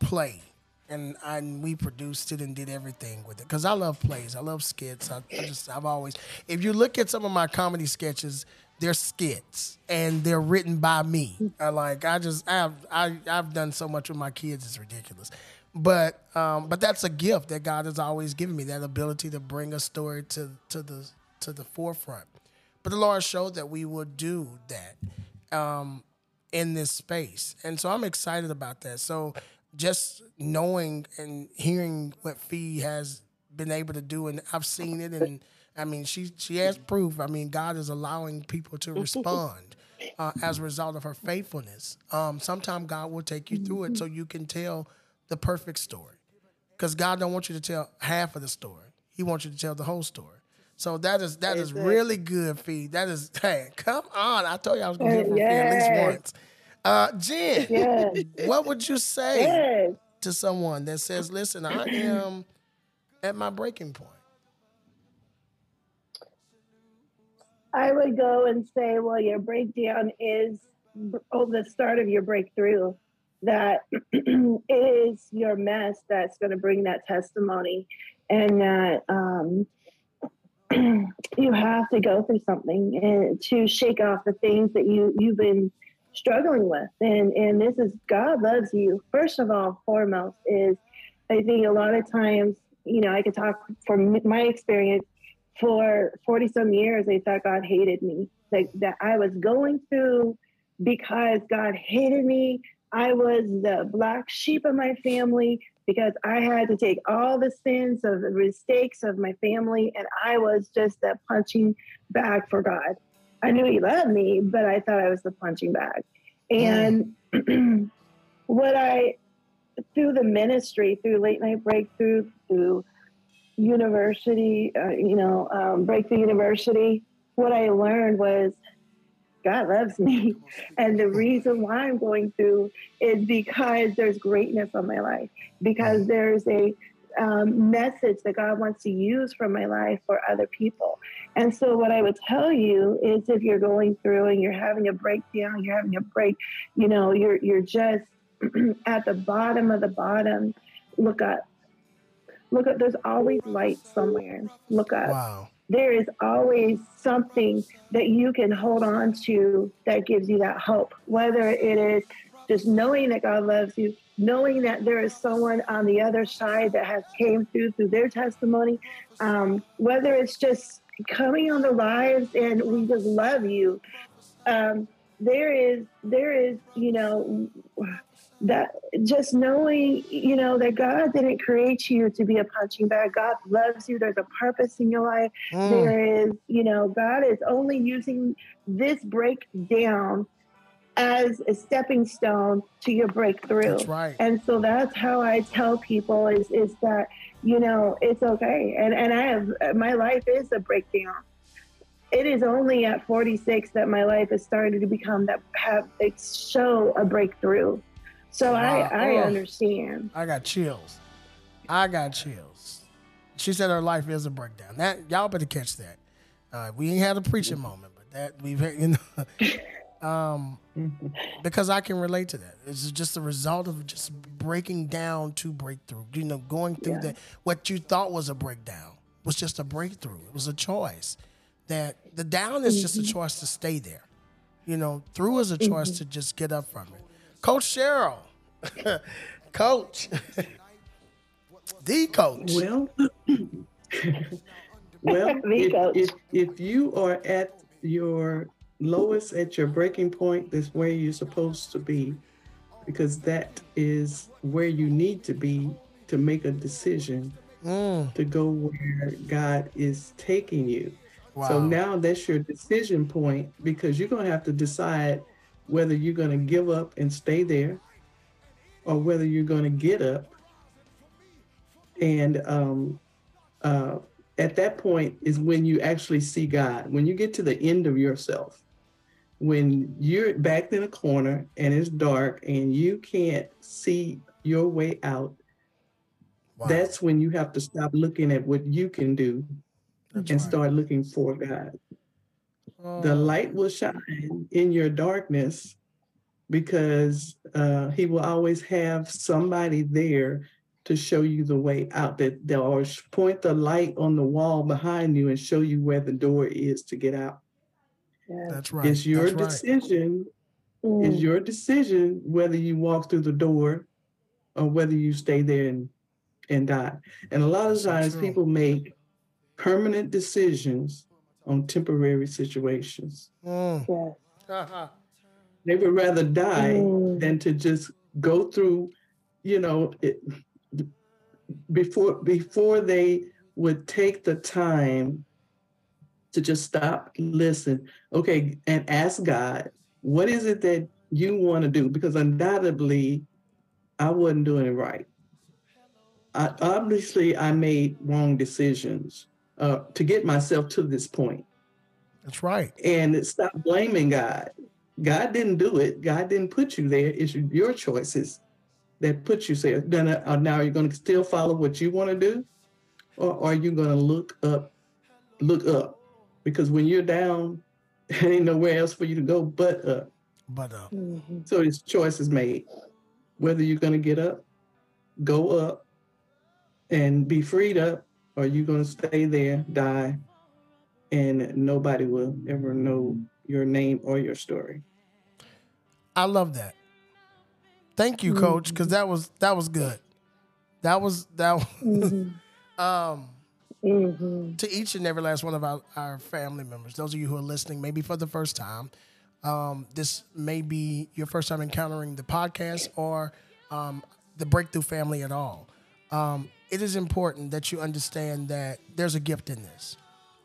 A: play. And, I, and we produced it and did everything with it because I love plays. I love skits. I, I just I've always if you look at some of my comedy sketches, they're skits and they're written by me. I like I just I've I, I've done so much with my kids, it's ridiculous. But um, but that's a gift that God has always given me that ability to bring a story to to the to the forefront. But the Lord showed that we would do that um, in this space, and so I'm excited about that. So just knowing and hearing what Fe has been able to do, and I've seen it, and I mean, she she has proof. I mean, God is allowing people to respond uh, as a result of her faithfulness. Um, Sometimes God will take you through it so you can tell the perfect story, because God don't want you to tell half of the story. He wants you to tell the whole story. So that is that is really good, feed. That is hey, come on! I told you I was gonna hear from Fe at least once. Uh, Jen,
C: Yes.
A: what would you say
C: Yes.
A: to someone that says, "Listen, I am at my breaking point"?
C: I would go and say, well, your breakdown is oh, the start of your breakthrough. That is your mess that's going to bring that testimony, and that um, you have to go through something and to shake off the things that you you've been struggling with. And and this is God loves you. First of all, foremost is I think a lot of times, you know, I could talk from my experience for 40 some years, they thought God hated me. Like that I was going through because God hated me. I was the black sheep of my family because I had to take all the sins of the mistakes of my family and I was just the punching bag for God. I knew he loved me, but I thought I was the punching bag. And what I through the ministry, through late night breakthrough, through university, uh, you know, um, Breakthrough University, what I learned was God loves me. And the reason why I'm going through is because there's greatness on my life, because there's a um, message that God wants to use from my life for other people. And so, what I would tell you is if you're going through and you're having a breakdown, you're having a break, you know, you're, you're just at the bottom of the bottom, look up. Look up, there's always light somewhere. Look up
A: Wow.
C: There is always something that you can hold on to that gives you that hope. Whether it is just knowing that God loves you, knowing that there is someone on the other side that has came through through their testimony, um, whether it's just coming on the lives and we just love you. Um, there is, there is, you know, that just knowing, you know, that God didn't create you to be a punching bag. God loves you. There's a purpose in your life.
A: Mm.
C: There is, you know, God is only using this breakdown as a stepping stone to your breakthrough.
A: That's right.
C: And so that's how I tell people is is that you know it's okay. And and I have my life is a breakdown. It is only at 46 that my life is starting to become that have show a breakthrough. So
A: Wow.
C: I I
A: Oh.
C: understand.
A: I got chills. I got chills. She said her life is a breakdown. That y'all better catch that. Uh, we ain't had a preaching moment, but that we've had, you know, um, because I can relate to that. It's just a result of just breaking down to breakthrough. You know, going through
C: Yeah.
A: that what you thought was a breakdown was just a breakthrough. It was a choice. That the down is just a choice to stay there. you know, through is a choice to just get up from it. Coach Sheryl, coach, the coach.
D: Well, well,
C: Me, coach.
D: if, if, if you are at your lowest, at your breaking point, that's where you're supposed to be, because that is where you need to be to make a decision
A: Mm,
D: to go where God is taking you.
A: wow.
D: So now that's your decision point because you're going to have to decide whether you're going to give up and stay there or whether you're going to get up. And um, uh, at that point is when you actually see God. When you get to the end of yourself, when you're backed in a corner and it's dark and you can't see your way out,
A: wow.
D: that's when you have to stop looking at what you can do
A: That's
D: and
A: right.
D: start looking for God. The
A: Oh,
D: light will shine in your darkness because uh, He will always have somebody there to show you the way out. That they'll always point the light on the wall behind you and show you where the door is to get out.
C: Yeah.
A: That's right.
D: It's your
A: That's right.
D: decision.
C: Mm.
D: It's your decision whether you walk through the door or whether you stay there and and die. And a lot of times people make permanent decisions on temporary situations.
A: Mm.
C: Yes.
A: Uh-huh.
D: They would rather die
C: Mm.
D: than to just go through, you know, it, before before they would take the time to just stop, listen, okay, and ask God, what is it that you want to do? Because undoubtedly, I wasn't doing it right. I, obviously, I made wrong decisions uh, to get myself to this point
A: That's right.
D: and stop blaming God. God didn't do it. God didn't put you there. It's your choices that put you there. Now, uh, now you're going to still follow what you want to do, or are you going to look up? Look up, because when you're down, there ain't nowhere else for you to go but up.
A: But uh,
C: Mhm.
D: So it's choices made. Whether you're going to get up, go up, and be freed up, or you're going to stay there, die, and nobody will ever know your name or your story.
A: I love that. Thank you, Coach, because that was that was good. That was that.
C: Mhm.
A: um,
C: Mhm.
A: to each and every last one of our, our family members, those of you who are listening, maybe for the first time, um, this may be your first time encountering the podcast or um, the Breakthrough family at all. Um, it is important that you understand that there's a gift in this.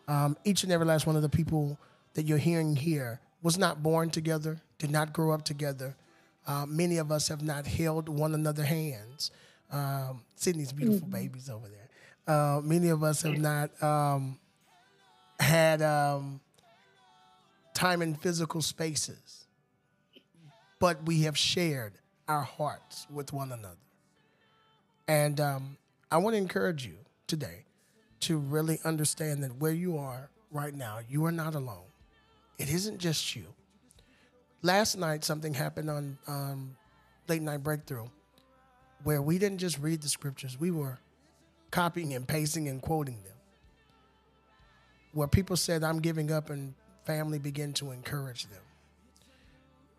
A: Um, each and every last one of the people that you're hearing here was not born together, did not grow up together. Uh, many of us have not held one another hands. Um, Sydney's beautiful babies over there. Uh, many of us have not um, had um, time in physical spaces, but we have shared our hearts with one another. And um, I want to encourage you today to really understand that where you are right now, you are not alone. It isn't just you. Last night, something happened on um, Late Night Breakthrough where we didn't just read the scriptures, we were copying and pasting and quoting them. Where people said, I'm giving up, and family began to encourage them.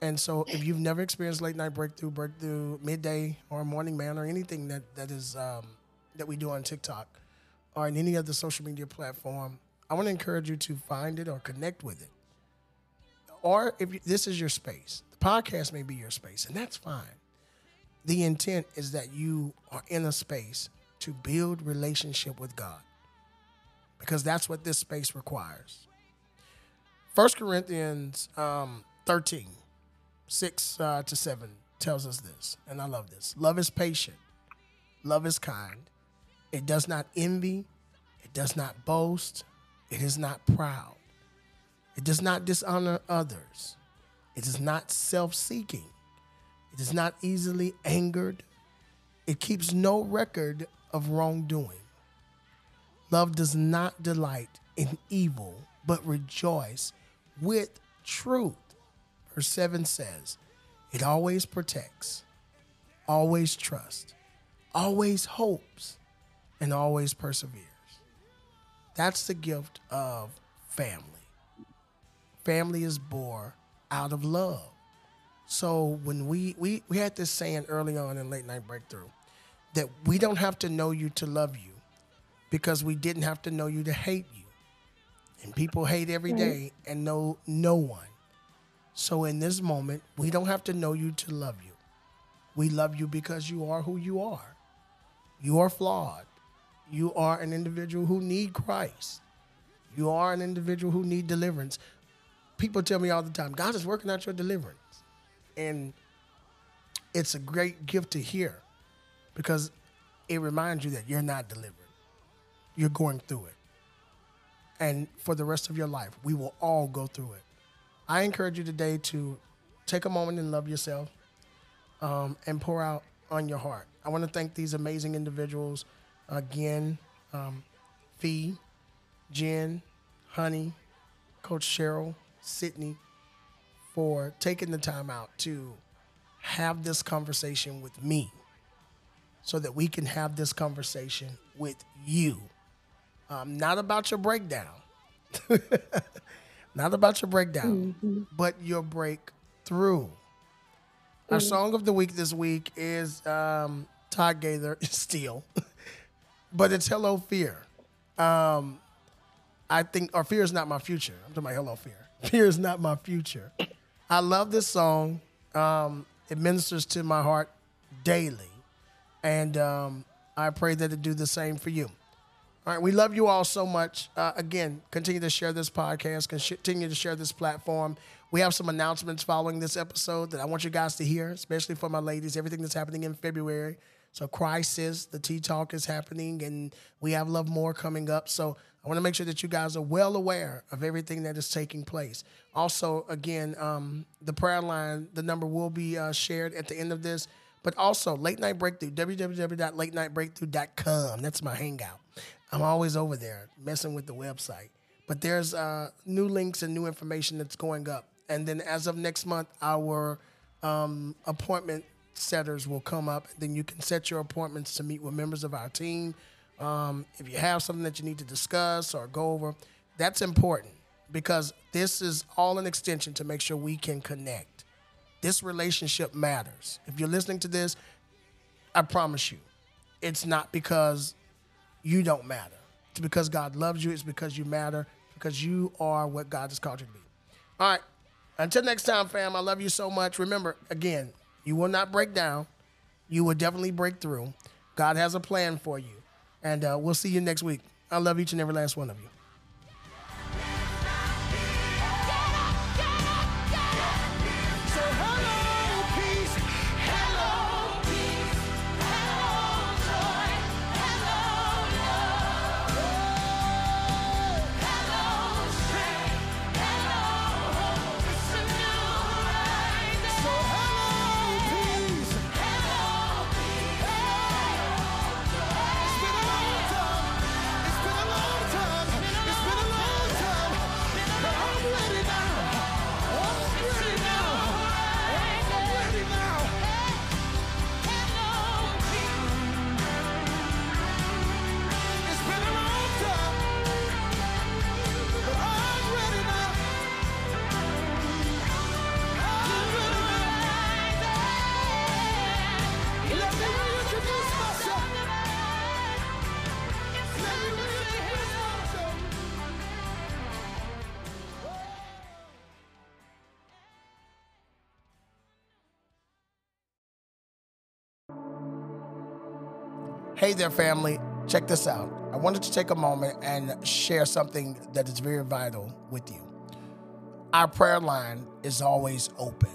A: And so, if you've never experienced late night breakthrough, breakthrough midday or morning man or anything that that is um, that we do on TikTok or in any other social media platform, I want to encourage you to find it or connect with it. Or if you, this is your space, the podcast may be your space, and that's fine. The intent is that you are in a space to build relationship with God, because that's what this space requires. First Corinthians um, 13, 6 uh, to 7 tells us this, and I love this. Love is patient, love is kind. It does not envy, it does not boast, it is not proud, it does not dishonor others, it is not self seeking, it is not easily angered, it keeps no record of wrongdoing. Love does not delight in evil, but rejoice with truth. Verse 7 says, It always protects, always trusts, always hopes, and always perseveres. That's the gift of family. Family is born out of love. So when we we we had this saying early on in late night breakthrough that we don't have to know you to love you because we didn't have to know you to hate you. And people hate every day and know no one. So in this moment, we don't have to know you to love you. We love you because you are who you are. You are flawed. You are an individual who need Christ. You are an individual who need deliverance. People tell me all the time, God is working out your deliverance. And it's a great gift to hear because it reminds you that you're not delivered. You're going through it. And for the rest of your life, we will all go through it. I encourage you today to take a moment and love yourself um, and pour out on your heart. I want to thank these amazing individuals again um, Fe, Jen, Honey, Coach Sheryl, Sydney, for taking the time out to have this conversation with me so that we can have this conversation with you. Um, not about your breakdown, not about your breakdown, but your breakthrough. Our song of the week this week is um, Todd Galberth, still, but it's Hello Fear. Um, I think, or Fear is not my future. I'm talking about Hello Fear. Fear is not my future. I love this song. Um, it ministers to my heart daily. And um, I pray that it do the same for you. All right, we love you all so much. Uh, again, continue to share this podcast, continue to share this platform. We have some announcements following this episode that I want you guys to hear, especially for my ladies, everything that's happening in February. So, Crisis, the Tea Talk is happening, and we have Love More coming up. So, I want to make sure that you guys are well aware of everything that is taking place. Also, again, um, the prayer line, the number will be uh, shared at the end of this. But also, Late Night Breakthrough, www.latenightbreakthrough.com. That's my hangout. I'm always over there messing with the website. But there's uh, new links and new information that's going up. And then as of next month, our um, appointment setters will come up. Then you can set your appointments to meet with members of our team. Um, if you have something that you need to discuss or go over, that's important because this is all an extension to make sure we can connect. This relationship matters. If you're listening to this, I promise you, it's not because you don't matter. It's because God loves you. It's because you matter. Because you are what God has called you to be. All right. Until next time, fam, I love you so much. Remember, again, you will not break down. You will definitely break through. God has a plan for you. And uh, we'll see you next week. I love each and every last one of you. Hey there, family. Check this out. I wanted to take a moment and share something that is very vital with you. Our prayer line is always open.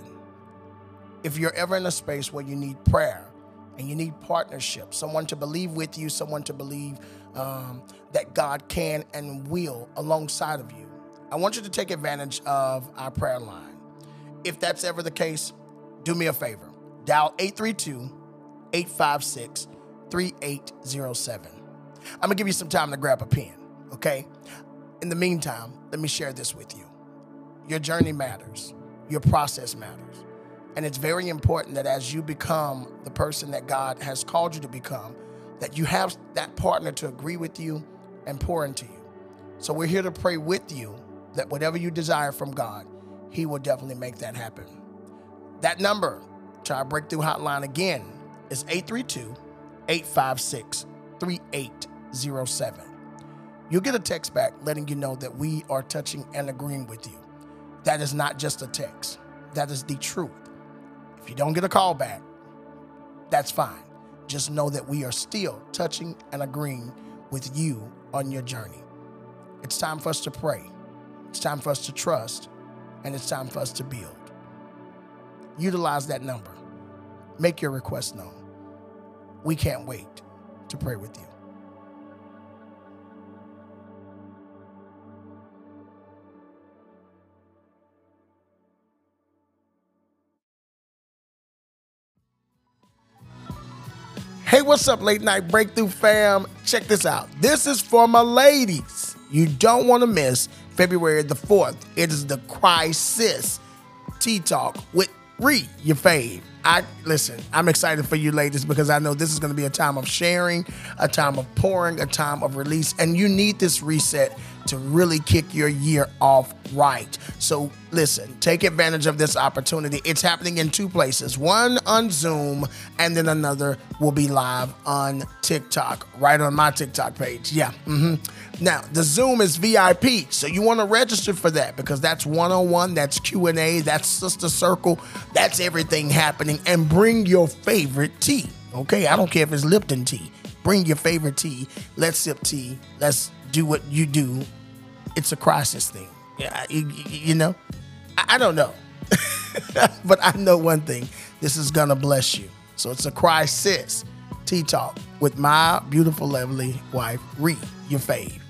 A: If you're ever in a space where you need prayer and you need partnership, someone to believe with you, someone to believe um, that God can and will alongside of you, I want you to take advantage of our prayer line. If that's ever the case, do me a favor. Dial 832 856 3807. I'm gonna give you some time to grab a pen, okay? In the meantime, let me share this with you. Your journey matters, your process matters. And it's very important that as you become the person that God has called you to become, that you have that partner to agree with you and pour into you. So we're here to pray with you that whatever you desire from God, He will definitely make that happen. That number to our breakthrough hotline again is 832 856 3807. You'll get a text back letting you know that we are touching and agreeing with you. That is not just a text, that is the truth. If you don't get a call back, that's fine. Just know that we are still touching and agreeing with you on your journey. It's time for us to pray, it's time for us to trust, and it's time for us to build. Utilize that number, make your request known. We can't wait to pray with you. Hey, what's up, late night breakthrough fam? Check this out. This is for my ladies. You don't want to miss February the 4th. It is the Crisis Tea Talk with Ree, your fave. I listen, I'm excited for you ladies because I know this is going to be a time of sharing, a time of pouring, a time of release, and you need this reset to really kick your year off right. So listen, take advantage of this opportunity. It's happening in two places. One on Zoom and then another will be live on TikTok, right on my TikTok page. Yeah. hmm Now, the Zoom is VIP, so you want to register for that because that's one-on-one, that's Q&A, that's sister circle, that's everything happening and bring your favorite tea. Okay? I don't care if it's Lipton tea. Bring your favorite tea. Let's sip tea. Let's do what you do. It's a crisis thing. Yeah, you, you know? I, I don't know. but I know one thing. This is to bless you. So it's a crisis tea talk with my beautiful, lovely wife, Ree, your fave.